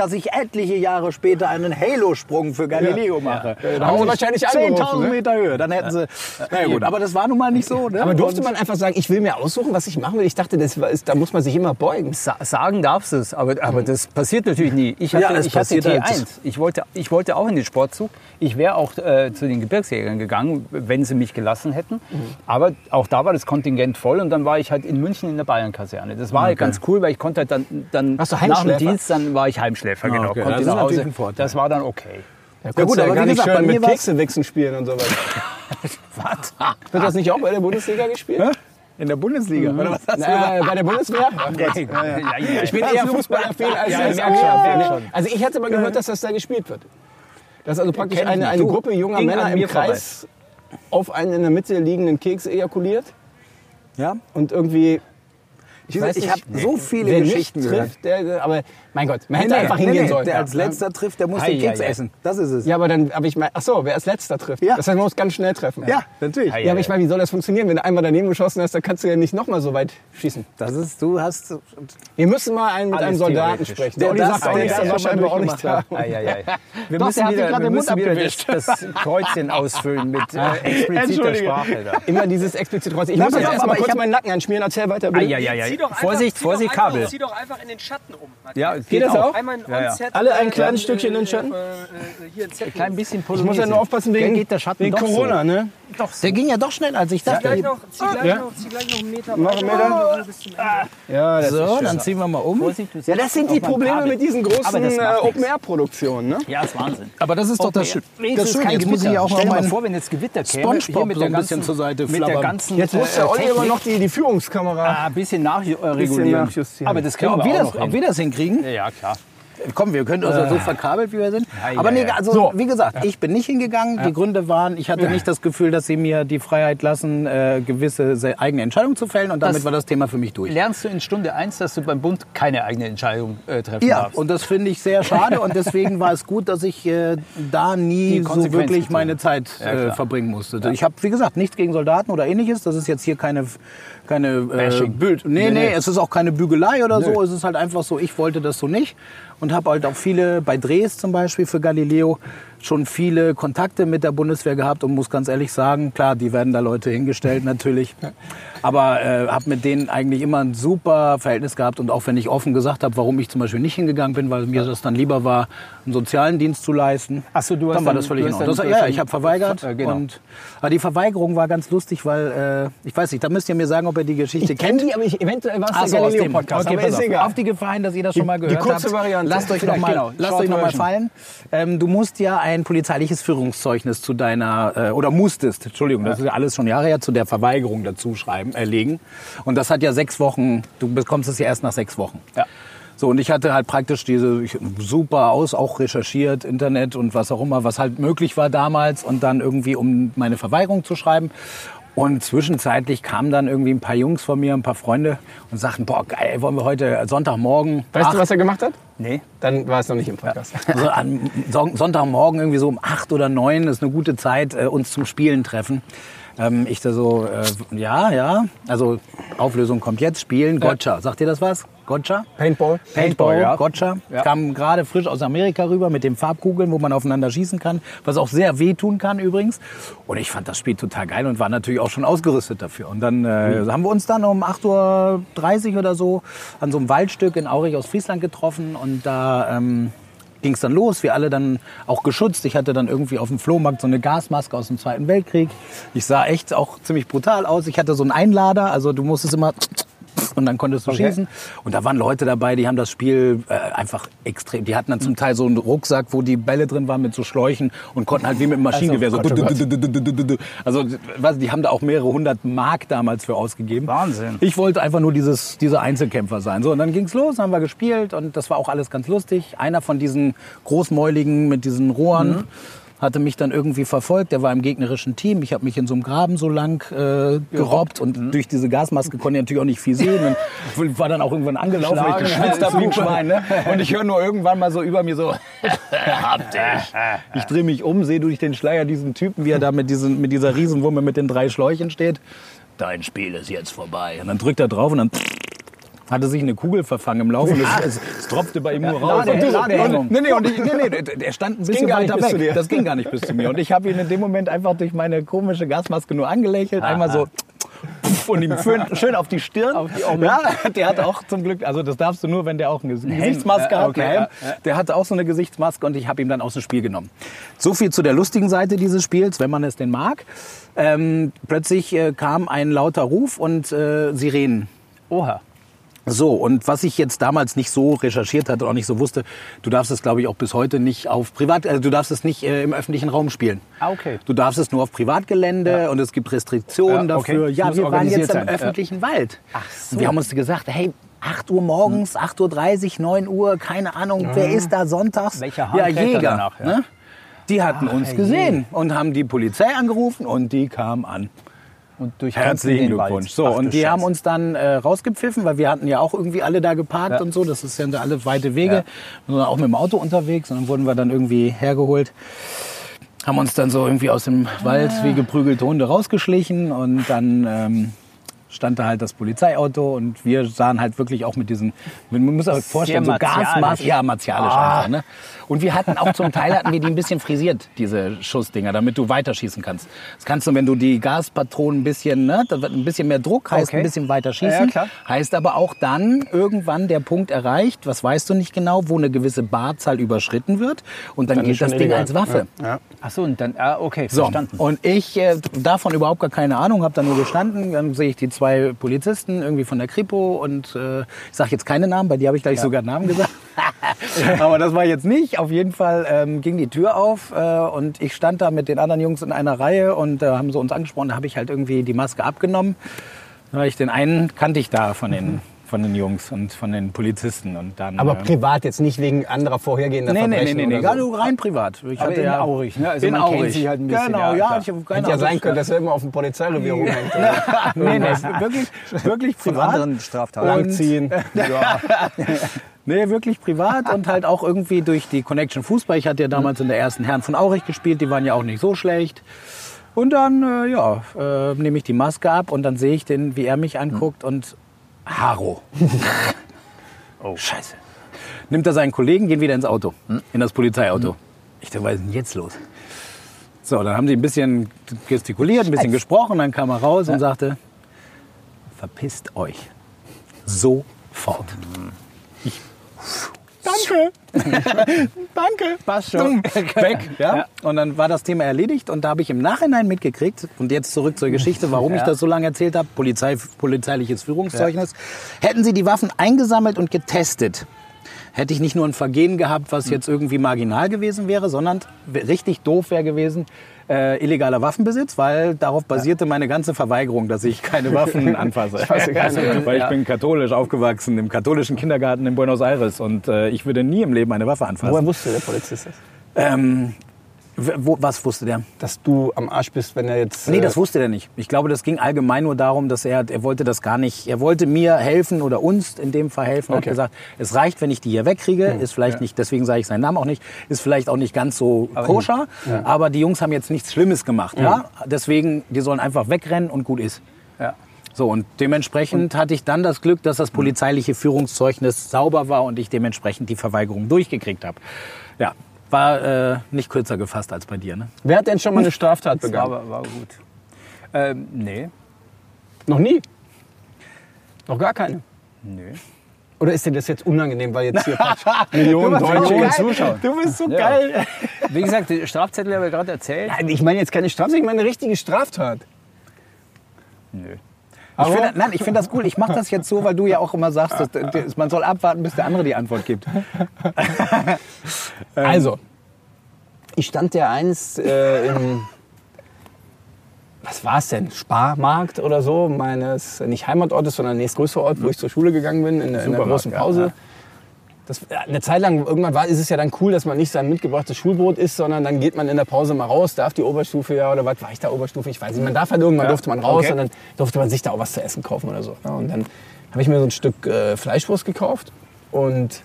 dass ich etliche Jahre später einen Halo-Sprung für Galileo mache. Ja, da haben sie wahrscheinlich angerufen, 10.000 ne? Meter Höhe. Dann hätten sie. Na ja, gut, aber das war nun mal nicht so. Ne? Aber durfte man einfach sagen, ich will mir aussuchen, was ich machen will? Ich dachte, das ist, da muss man sich immer beugen. Sa sagen darfst du es, aber, aber das passiert natürlich nie. Ich hatte, Ja, ich hatte passiert halt. T1. Ich wollte, ich wollte auch in den Sportzug. Ich wäre auch äh, zu den Gebirgsjägern gegangen, wenn sie mich gelassen hätten. Mhm. Aber auch da war das Kontingent voll und dann war ich halt in München in der Bayernkaserne. Das war halt ganz cool, weil ich konnte halt dann, dann nach dem? Dienst, dann war ich Heimschläfer, Ah, genau. okay, Konnte das ist natürlich ein Vorteil. Das war dann okay. Ja, gut, aber wie gesagt, bei mir mit war's- Kekse spielen und so weiter. Wird das nicht auch bei der Bundesliga gespielt? In der Bundesliga, oder was hast du Na, bei der Bundeswehr? Oh. Ja, ja. Ich bin eher Fußballaffin als, Ja, ich merk schon, schon. Also ich hatte mal gehört, dass das da gespielt wird. Dass also praktisch eine, eine Gruppe junger Männer im. Kreis auf einen in der Mitte liegenden Keks ejakuliert Ja? und irgendwie... Ich, weiß ich habe so viele wer Geschichten nicht gehört. trifft, der, aber mein Gott, man hätte einfach nee, hingehen nee, sollen. Der Ja. als letzter trifft, der muss Ei, den Keks ei, ei. essen. Das ist es. Ja, aber dann, aber ich meine, ach so, wer als letzter trifft. Ja. Das heißt, man muss ganz schnell treffen. Ja, natürlich. Ei, Ja, aber ich meine, wie soll das funktionieren? Wenn du einmal daneben geschossen hast, dann kannst du ja nicht nochmal so weit schießen. Das ist, du hast. Wir müssen mal einen, mit einem Soldaten sprechen. Der Der sagt auch nichts, das der scheinbar auch nichts. Wir Doch, müssen wieder, wir müssen das, das Kreuzchen ausfüllen mit äh, expliziter. Sprache. Immer dieses explizit raus. Ich muss jetzt erstmal kurz meinen Nacken anschmieren. Erzähl weiter, ei, ei, ei. Zieh doch einfach, Vorsicht, zieh doch Vorsicht, einfach, Kabel. Zieh doch einfach in den Schatten um. Ja, Geht das auch? Einmal ein Ja, Alle ein kleines Stückchen in den Schatten? äh, äh, hier ein klein bisschen Ich muss ja nur aufpassen wegen, geht der Schatten wegen doch so. Corona, ne? Der ging ja doch schnell, als ich Zieh dachte. gleich noch, zieh gleich Ja. noch, zieh gleich noch einen Meter Noch einen weiter. Meter? So Ende. Ja, das so, dann ziehen wir mal um. Vorsicht, Ja, das sind die Probleme mit diesen großen äh. Open-Air-Produktionen, ne? Ja, ist Wahnsinn. Aber das ist doch das, Schö- das Schöne. Jetzt muss ich ja auch Stell noch dir mal vor, wenn jetzt Gewitter käme, SpongeBob hier mit so der ein ganzen, bisschen zur Seite mit der flabbern. ganzen Jetzt muss der Olli aber Technik, noch die, Führungskamera. ah, ein bisschen nachregulieren. Nachjustieren. Aber das kriegen ob, wir wir auch das, noch ob wir das hinkriegen? Ja, ja, klar. Komm, wir können uns ja so verkabelt, wie wir sind. Ja, Aber ja, nee, ja. also So. wie gesagt, ich bin nicht hingegangen. Die Gründe waren, ich hatte nicht das Gefühl, dass sie mir die Freiheit lassen, äh, gewisse se- eigene Entscheidungen zu fällen. Und damit Das- war das Thema für mich durch. Lernst du in Stunde 1, dass du beim Bund keine eigene Entscheidung äh, treffen Ja, darfst? und das finde ich sehr schade und deswegen war es gut, dass ich äh, da nie so wirklich meine Zeit Ja, äh, verbringen musste. Ich habe, wie gesagt, nichts gegen Soldaten oder ähnliches. Das ist jetzt hier keine, keine äh. Bild. Nee, Nee, nee, nee. es ist auch keine Bügelei oder so. Es ist halt einfach so, ich wollte das so nicht und habe halt auch viele, bei Drehs zum Beispiel für Galileo, schon viele Kontakte mit der Bundeswehr gehabt und muss ganz ehrlich sagen, klar, die werden da Leute hingestellt natürlich. Aber äh, habe mit denen eigentlich immer ein super Verhältnis gehabt und auch wenn ich offen gesagt habe, warum ich zum Beispiel nicht hingegangen bin, weil mir das dann lieber war, einen sozialen Dienst zu leisten. Ach so, du hast dann war dann- das völlig in Ordnung. ja, ich habe verweigert Äh, genau. und aber die Verweigerung war ganz lustig, weil äh, ich weiß nicht, da müsst ihr mir sagen, ob ihr die Geschichte Ich kenne kennt. die, aber ich, eventuell war es Ach der aus dem- Galileo-Podcast. Okay, aber ist auf. egal. Auf die Gefahr hin, dass ihr das schon mal die gehört kurze habt. Variante. Lasst euch noch Vielleicht, mal, genau. lasst Short euch noch mal fallen. Ähm, du musst ja ein polizeiliches Führungszeugnis zu deiner, äh, oder musstest, Entschuldigung, das ist ja alles schon Jahre her, zu der Verweigerung dazu schreiben, erlegen. Und das hat ja sechs Wochen, du bekommst es ja erst nach sechs Wochen. Ja. So, und ich hatte halt praktisch diese super aus, auch recherchiert, Internet und was auch immer, was halt möglich war damals und dann irgendwie, um meine Verweigerung zu schreiben. Und zwischenzeitlich kamen dann irgendwie ein paar Jungs von mir, ein paar Freunde und sagten, boah, geil, wollen wir heute Sonntagmorgen. Weißt acht- du, was er gemacht hat? Nee. Dann war es noch nicht im Podcast. also am Son- Sonntagmorgen irgendwie so um acht oder neun ist eine gute Zeit, äh, uns zum Spielen treffen. Ähm, ich da so, äh, ja, ja, also Auflösung kommt jetzt, Spielen, Gotcha. Sagt ihr das was? Gotcha? Paintball. Paintball, ja. Gotcha. Ja. Kam gerade frisch aus Amerika rüber mit den Farbkugeln, wo man aufeinander schießen kann, was auch sehr wehtun kann übrigens. Und ich fand das Spiel total geil und war natürlich auch schon ausgerüstet dafür. Und dann äh, haben wir uns dann um 8.30 Uhr oder so an so einem Waldstück in Aurich aus Friesland getroffen und da... Ähm, ging es dann los, wir alle dann auch geschützt. Ich hatte dann irgendwie auf dem Flohmarkt so eine Gasmaske aus dem Zweiten Weltkrieg. Ich sah echt auch ziemlich brutal aus. Ich hatte so einen Einlader, also du musstest immer und dann konntest du schießen. Und da waren Leute dabei, die haben das Spiel äh, einfach extrem. Die hatten dann zum Teil so einen Rucksack, wo die Bälle drin waren mit so Schläuchen und konnten halt wie mit einem Maschinengewehr so. Oh. Also, was, die haben da auch mehrere hundert Mark damals für ausgegeben. Wahnsinn. Ich wollte einfach nur dieses, dieser Einzelkämpfer sein. So, und dann ging's los, haben wir gespielt und das war auch alles ganz lustig. Einer von diesen Großmäuligen mit diesen Rohren hatte mich dann irgendwie verfolgt. Der war im gegnerischen Team. Ich habe mich in so einem Graben so lang äh, gerobbt und durch diese Gasmaske konnte ich natürlich auch nicht viel sehen. Und war dann auch irgendwann angelaufen, weil ich geschwitzt habe wie ein Schwein. Ne? Und ich höre nur irgendwann mal so über mir so, hab dich. Ich drehe mich um, sehe durch den Schleier diesen Typen, wie er da mit, diesen, mit dieser Riesenwumme mit den drei Schläuchen steht. Dein Spiel ist jetzt vorbei. Und dann drückt er drauf und dann hatte sich eine Kugel verfangen im Laufe und es, es, es tropfte bei ihm nur raus. Du- Ladehemmung. nee, nee, und ich, nee, nee, der- stand ein bisschen weiter weg. Das ging gar nicht bis zu mir. Und ich habe ihn in dem Moment einfach durch meine komische Gasmaske nur angelächelt, einmal so und ihm schön, auf die Stirn. Auf die ja, der hatte auch zum Glück, also das darfst du nur, wenn der auch eine Gesichtsmaske Ja, hat. okay, ja, ja. Der hatte auch so eine Gesichtsmaske und ich habe ihm dann aus dem Spiel genommen. So viel zu der lustigen Seite dieses Spiels, wenn man es denn mag. Ähm, plötzlich äh, kam ein lauter Ruf und äh, Sirenen. Oha. So, und was ich jetzt damals nicht so recherchiert hatte und auch nicht so wusste, du darfst es, glaube ich, auch bis heute nicht auf Privat, also du darfst es nicht äh, im öffentlichen Raum spielen. Ah, okay. Du darfst es nur auf Privatgelände und es gibt Restriktionen Ja, okay. dafür. Ja, wir waren jetzt im sein, ja. öffentlichen Wald. Ach so. Und wir haben uns gesagt, hey, 8 Uhr morgens, 8.30 Uhr, 9 Uhr, keine Ahnung, wer ist da sonntags? Welcher Hahn ja, Jäger. danach, ja? Ne? Die hatten uns je. gesehen und haben die Polizei angerufen und die kam an. Und Herzlichen Glückwunsch. So, Ach, und die haben Scheiße. uns dann äh, rausgepfiffen, weil wir hatten ja auch irgendwie alle da geparkt Ja. und so. Das ist ja alle weite Wege. Ja. Wir waren auch mit dem Auto unterwegs und dann wurden wir dann irgendwie hergeholt. Haben uns dann so irgendwie aus dem Wald wie geprügelte Hunde rausgeschlichen und dann ähm, stand da halt das Polizeiauto und wir sahen halt wirklich auch mit diesen, man muss sich vorstellen, so. Gasmaske, ja, martialisch einfach, ne? Und wir hatten auch zum Teil hatten wir die ein bisschen frisiert, diese Schussdinger, damit du weiterschießen kannst. Das kannst du, wenn du die Gaspatronen ein bisschen, ne, da wird ein bisschen mehr Druck, heißt Okay. ein bisschen weiter Ja, schießen. klar. Heißt aber auch dann irgendwann der Punkt erreicht, was weißt du nicht genau, wo eine gewisse Barzahl überschritten wird und dann, Dann gilt das Ding als Waffe. Ja. Ach so, und dann, ah, okay, So, verstanden. und ich äh, davon überhaupt gar keine Ahnung, habe da nur gestanden. Dann sehe ich die zwei Polizisten irgendwie von der Kripo und äh, ich sage jetzt keine Namen, bei dir habe ich gleich sogar Namen gesagt. Aber das war jetzt nicht. Auf jeden Fall ähm, ging die Tür auf äh, und ich stand da mit den anderen Jungs in einer Reihe und äh, haben sie uns angesprochen. Da habe ich halt irgendwie die Maske abgenommen. Ich den einen kannte ich da von den, von den Jungs und von den Polizisten. Und dann, Aber äh, privat jetzt nicht wegen anderer vorhergehender Nee, nee, nee, Verbrechen nee, nee, oder gar so. nur rein privat. Ich Aber in Aurich, ne? Also in man kennt Aurich. sich halt ein bisschen, Genau, ja, ja. ich keine Hätte ja sein können, dass er immer auf dem Polizeirevier rumhängt. nee, nee, wirklich, wirklich Von privat. anderen Straftaten. Langziehen. Nee, wirklich privat und halt auch irgendwie durch die Connection Fußball. Ich hatte ja damals in der ersten Herren von Aurich gespielt, die waren ja auch nicht so schlecht. Und dann, äh, ja, äh, nehme ich die Maske ab und dann sehe ich den, wie er mich anguckt und Haro. oh, scheiße. Nimmt er seinen Kollegen, gehen wieder ins Auto, in das Polizeiauto. Ich dachte, was ist denn jetzt los? So, dann haben sie ein bisschen gestikuliert, ein bisschen gesprochen, dann kam er raus und sagte, verpisst euch. Sofort. Ich, danke, danke, Passt schon. weg. Ja? Und dann war das Thema erledigt und da habe ich im Nachhinein mitgekriegt, und jetzt zurück zur Geschichte, warum ich Ja. das so lange erzählt habe, Polizei, polizeiliches Führungszeugnis, hätten sie die Waffen eingesammelt und getestet, hätte ich nicht nur ein Vergehen gehabt, was jetzt irgendwie marginal gewesen wäre, sondern richtig doof wäre gewesen, äh, illegaler Waffenbesitz, weil darauf basierte meine ganze Verweigerung, dass ich keine Waffen anfasse. weil ich bin katholisch aufgewachsen, im katholischen Kindergarten in Buenos Aires und äh, ich würde nie im Leben eine Waffe anfassen. Woher wusste der Polizist das? Ähm, wo, was wusste der? Dass du am Arsch bist, wenn er jetzt... Nee, äh, das wusste der nicht. Ich glaube, das ging allgemein nur darum, dass er, er wollte das gar nicht, er wollte mir helfen oder uns in dem Fall helfen. Hat Okay. gesagt, es reicht, wenn ich die hier wegkriege. Ist vielleicht nicht, deswegen sage ich seinen Namen auch nicht, ist vielleicht auch nicht ganz so koscher. Aber die Jungs haben jetzt nichts Schlimmes gemacht. Ja? Deswegen, die sollen einfach wegrennen und gut ist. Ja. So, und dementsprechend hatte ich dann das Glück, dass das polizeiliche Führungszeugnis sauber war und ich dementsprechend die Verweigerung durchgekriegt habe. Ja, war äh, nicht kürzer gefasst als bei dir, ne? Wer hat denn schon mal eine Straftat Das war, begangen? aber- war gut. Ähm, nee. Noch nie? Noch gar keine? Nö. Oder ist dir das jetzt unangenehm, weil jetzt hier Millionen Deutsche so zuschauen? Du bist so Ja. geil. Wie gesagt, die Strafzettel habe ich gerade erzählt. Nein, ich meine jetzt keine Straftat, ich meine eine richtige Straftat. Nö. Ich finde, nein, ich finde das cool. Ich mache das jetzt so, weil du ja auch immer sagst, dass, dass man soll abwarten, bis der andere die Antwort gibt. Also, ich stand ja einst äh, im, was war es denn, Sparmarkt oder so, meines, nicht Heimatortes, sondern nächstgrößere Ort, wo ich zur Schule gegangen bin, in, der- in der großen Pause. Das, ja, eine Zeit lang, irgendwann war, ist es ja dann cool, dass man nicht sein mitgebrachtes Schulbrot isst, sondern dann geht man in der Pause mal raus, darf die Oberstufe ja, oder was war ich da Oberstufe, ich weiß nicht. Man darf halt irgendwann, durfte man raus okay. und dann durfte man sich da auch was zu essen kaufen oder so. Ja, und dann habe ich mir so ein Stück äh, Fleischwurst gekauft und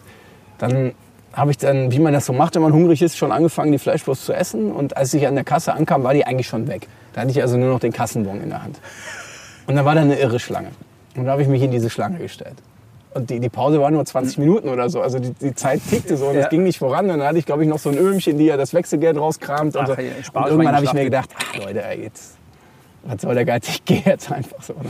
dann habe ich dann, wie man das so macht, wenn man hungrig ist, schon angefangen, die Fleischwurst zu essen. Und als ich an der Kasse ankam, war die eigentlich schon weg. Da hatte ich also nur noch den Kassenbon in der Hand. Und dann war da eine irre Schlange. Und da habe ich mich in diese Schlange gestellt. Und die, die Pause war nur 20 Minuten oder so. Also die, die Zeit tickte so und es Ja. ging nicht voran. Und dann hatte ich, glaube ich, noch so ein Öhmchen, die ja das Wechselgeld rauskramt. Und, so. ja, und irgendwann habe ich mir gedacht, ach Leute, jetzt, was soll der Geiz? Ich gehe jetzt einfach so. Ne?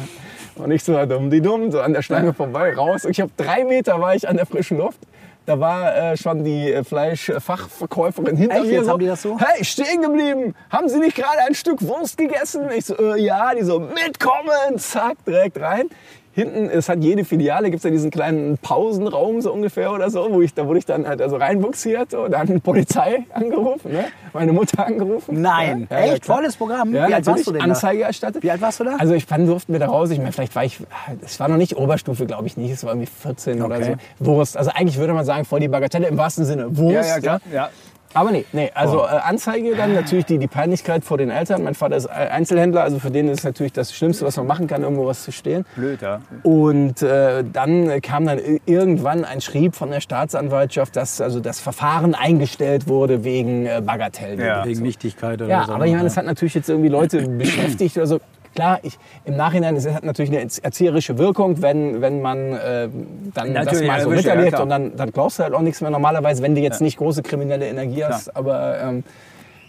Und ich so dumm, die dumm, so an der Schlange vorbei, raus. Und ich habe drei Meter war ich an der frischen Luft. Da war äh, schon die äh, Fleischfachverkäuferin hinter Echt? mir. Jetzt so, haben die das so? Hey, stehen geblieben! Haben Sie nicht gerade ein Stück Wurst gegessen? Ich so, äh, ja. Die so, mitkommen! Zack, direkt rein. Hinten, es hat jede Filiale, gibt es ja diesen kleinen Pausenraum so ungefähr oder so, wo ich, da wurde ich dann halt also reinbuxiert. So. Da hat die Polizei angerufen, ne? meine Mutter angerufen. Nein, Ja, ja, echt? klar. Volles Programm? Ja, Wie alt warst du denn da? Anzeige erstattet. Wie alt warst du da? Also ich wann durften wir da raus. Ich meine, vielleicht war ich, es war noch nicht Oberstufe, glaube ich nicht. Es war irgendwie 14 oder Okay. so. Wurst. Also eigentlich würde man sagen, voll die Bagatelle im wahrsten Sinne. Wurst. Ja. Aber nee, nee. Also äh, Anzeige dann natürlich die, die Peinlichkeit vor den Eltern. Mein Vater ist Einzelhändler, also für den ist es natürlich das Schlimmste, was man machen kann, irgendwo was zu stehlen. Blöd, ja. Und äh, dann kam dann irgendwann ein Schrieb von der Staatsanwaltschaft, dass also das Verfahren eingestellt wurde wegen äh, Bagatell. Ja. Wegen Nichtigkeit oder Ja, so. aber ich meine, das hat natürlich jetzt irgendwie Leute beschäftigt oder so. Klar, ich, im Nachhinein, es hat natürlich eine erzieherische Wirkung, wenn, wenn man äh, dann das Natürlich, mal ja, so ja, miterlebt klar. und dann, dann glaubst du halt auch nichts mehr normalerweise, wenn du jetzt nicht große kriminelle Energie hast. Aber ähm,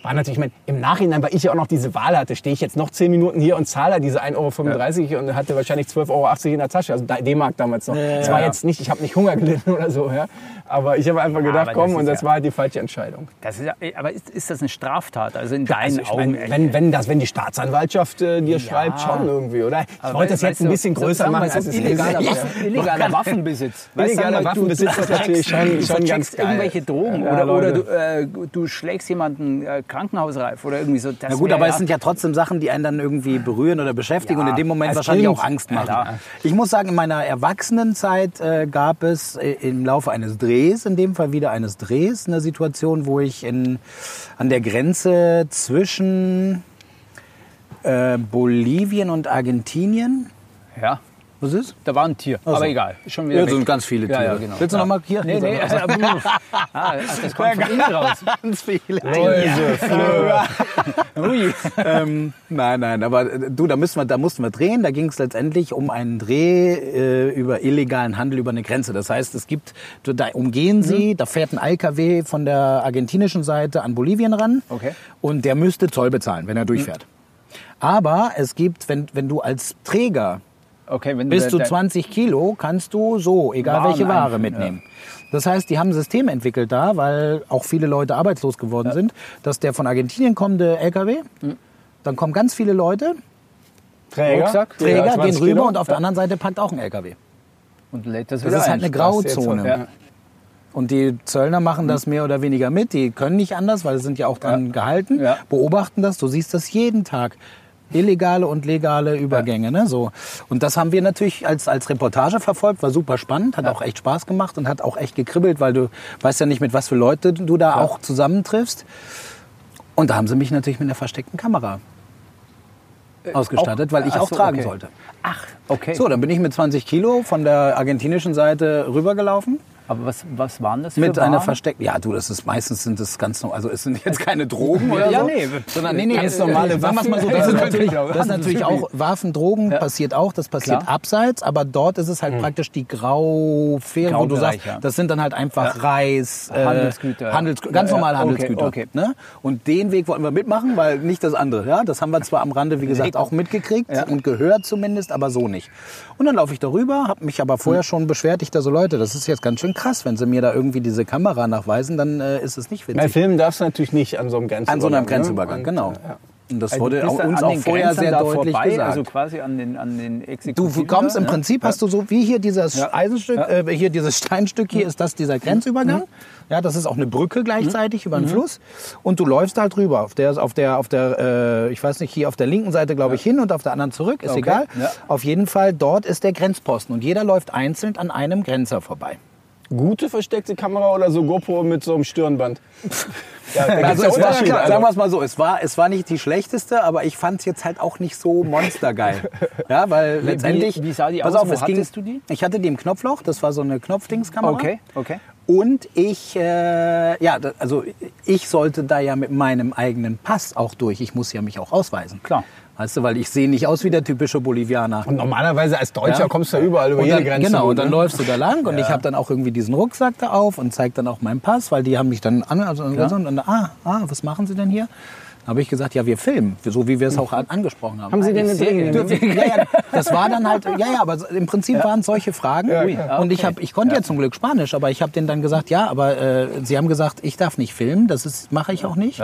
war natürlich, ich meine, im Nachhinein, weil ich ja auch noch diese Wahl hatte, stehe ich jetzt noch 10 Minuten hier und zahle diese 1,35 Euro und hatte wahrscheinlich 12,80 Euro in der Tasche, also D-Mark damals noch. Es war ja. jetzt nicht, ich habe nicht Hunger gelitten oder so, ja. aber ich habe einfach gedacht, komm, das und das ja- war halt die falsche Entscheidung. Das ist, ja- aber ist, ist das eine Straftat? Also in deinen Also ich Augen? mein, wenn, wenn, das, wenn die Staatsanwaltschaft äh, dir schreibt, schon irgendwie, oder? Ich Aber wollte das jetzt ein bisschen größer machen, als es illegaler, ist. Waffen, illegaler Waffenbesitz. Illegaler Waffenbesitz ist natürlich schon, schon ganz geil. irgendwelche Drogen Ja, oder, oder du, äh, du schlägst jemanden äh, krankenhausreif oder irgendwie so. Na gut, aber ja- es sind ja trotzdem Sachen, die einen dann irgendwie berühren oder beschäftigen Ja, und in dem Moment wahrscheinlich Kind. auch Angst machen. Ja, ich muss sagen, in meiner Erwachsenenzeit äh, gab es äh, im Laufe eines Drehs, in dem Fall wieder eines Drehs, eine Situation, wo ich in, an der Grenze zwischen äh, Bolivien und Argentinien, Ja, was ist? da war ein Tier. Aber egal, schon wieder Ja, sind ganz viele Tiere. Ja, ja, genau. Willst du noch mal hier? Nee, nee, also, ah, das kommt von innen raus. ganz viele Läuse, Flöhe. Ähm, nein, nein, aber äh, du, da, müssen wir, da mussten wir drehen. Da ging es letztendlich um einen Dreh äh, über illegalen Handel über eine Grenze. Das heißt, es gibt, da umgehen sie, da fährt ein LKW von der argentinischen Seite an Bolivien ran Okay. und der müsste Zoll bezahlen, wenn er durchfährt. Aber es gibt, wenn, wenn du als Träger Okay, wenn bis zu der- 20 Kilo kannst du so, egal Waren welche Ware mitnehmen. Das heißt, die haben ein System entwickelt da, weil auch viele Leute arbeitslos geworden sind, dass der von Argentinien kommende LKW, Mhm. dann kommen ganz viele Leute, Träger, Rucksack, Träger, Ja, gehen 20 rüber Kilo. und auf der anderen Seite packt auch ein LKW. Und lädt das Das ist halt ein. eine Grauzone. ja. Und die Zöllner machen Mhm. das mehr oder weniger mit. Die können nicht anders, weil sie sind ja auch dran gehalten, Ja. beobachten das. Du siehst das jeden Tag. Illegale und legale Übergänge. Ne? So. Und das haben wir natürlich als, als Reportage verfolgt, war super spannend, hat auch echt Spaß gemacht und hat auch echt gekribbelt, weil du weißt ja nicht, mit was für Leute du da auch zusammentriffst. Und da haben sie mich natürlich mit einer versteckten Kamera ausgestattet, weil ich auch so, tragen okay. sollte. Ach, okay. So, dann bin ich mit 20 Kilo von der argentinischen Seite rübergelaufen. Aber was, was waren das für Mit einer versteckten. Ja, du, das ist meistens sind das ganz no- also es sind jetzt keine Drogen oder Ja, so, nee, sondern nee, nee, ganz normale sagen wir's mal so, Waffen. das ist Ja, natürlich, natürlich, das ist natürlich auch Waffen, Drogen passiert auch, das passiert Klar. abseits, aber dort ist es halt praktisch die Graufähre, wo du sagst, ja. das sind dann halt einfach Reis, äh, Handelsgüter, ja. Handelsgü ganz Ja, ja, normale okay, Handelsgüter. okay. Ne? Und den Weg wollten wir mitmachen, weil nicht das andere. Ja, das haben wir zwar am Rande, wie gesagt, auch mitgekriegt und gehört zumindest, aber so nicht. Und dann laufe ich darüber, habe mich aber vorher schon beschwert, ich da so Leute, das ist jetzt ganz schön krass, wenn sie mir da irgendwie diese Kamera nachweisen, dann äh, ist es nicht Bei witzig. Filmen darfst du natürlich nicht an so einem Grenzübergang. An so einem ne? Grenzübergang, Und, genau. äh, ja. Und das Also wurde auch uns auch den vorher sehr deutlich vorbei, gesagt. Also quasi an den, an den Du kommst im ne? Prinzip, hast du so wie hier dieses Ja. Eisenstück, Ja. äh, hier dieses Steinstück hier, ist das dieser Grenzübergang. Ja, das ist auch eine Brücke gleichzeitig über einen Fluss. Und du läufst halt drüber. Auf der, auf der, auf der, äh, ich weiß nicht, hier auf der linken Seite glaube ich hin und auf der anderen zurück, ist Okay. egal. Ja. Auf jeden Fall, dort ist der Grenzposten und jeder läuft einzeln an einem Grenzer vorbei. Gute versteckte Kamera oder so GoPro mit so einem Stirnband? Ja, Also es war, klar, also. sagen wir es mal so, es war, es war nicht die schlechteste, aber ich fand es jetzt halt auch nicht so monstergeil. ja, weil Wie- letztendlich... wie sah die pass aus? auf, Wo es ging, hattest du die? Ich hatte die im Knopfloch, das war so eine Knopfdingskamera. Okay, okay. Und ich, äh, ja, also ich sollte da ja mit meinem eigenen Pass auch durch. Ich muss ja mich auch ausweisen. Klar. Weißt du, weil ich sehe nicht aus wie der typische Bolivianer. Und normalerweise als Deutscher Ja. kommst du ja überall über jede dann, Grenze. genau, und dann ne? läufst du da lang und ich habe dann auch irgendwie diesen Rucksack da auf und zeig dann auch meinen Pass, weil die haben mich dann an, also und dann, ah, ah, was machen Sie denn hier? Dann habe ich gesagt, ja, wir filmen, so wie wir es auch an, angesprochen haben. Haben Sie denn eine gerne. ja, ja, das war dann halt, ja, ja, aber im Prinzip waren es solche Fragen. klar. Und ich, hab, ich konnte ja. zum Glück Spanisch, aber ich habe denen dann gesagt, ja, aber äh, sie haben gesagt, ich darf nicht filmen, das ist mache ich auch nicht.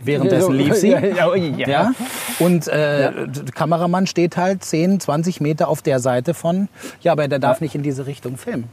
Ja. Währenddessen lief sie. Ja, ja, ja. Ja. Und äh, der Kameramann steht halt 10, 20 Meter auf der Seite von, ja, aber der darf nicht in diese Richtung filmen.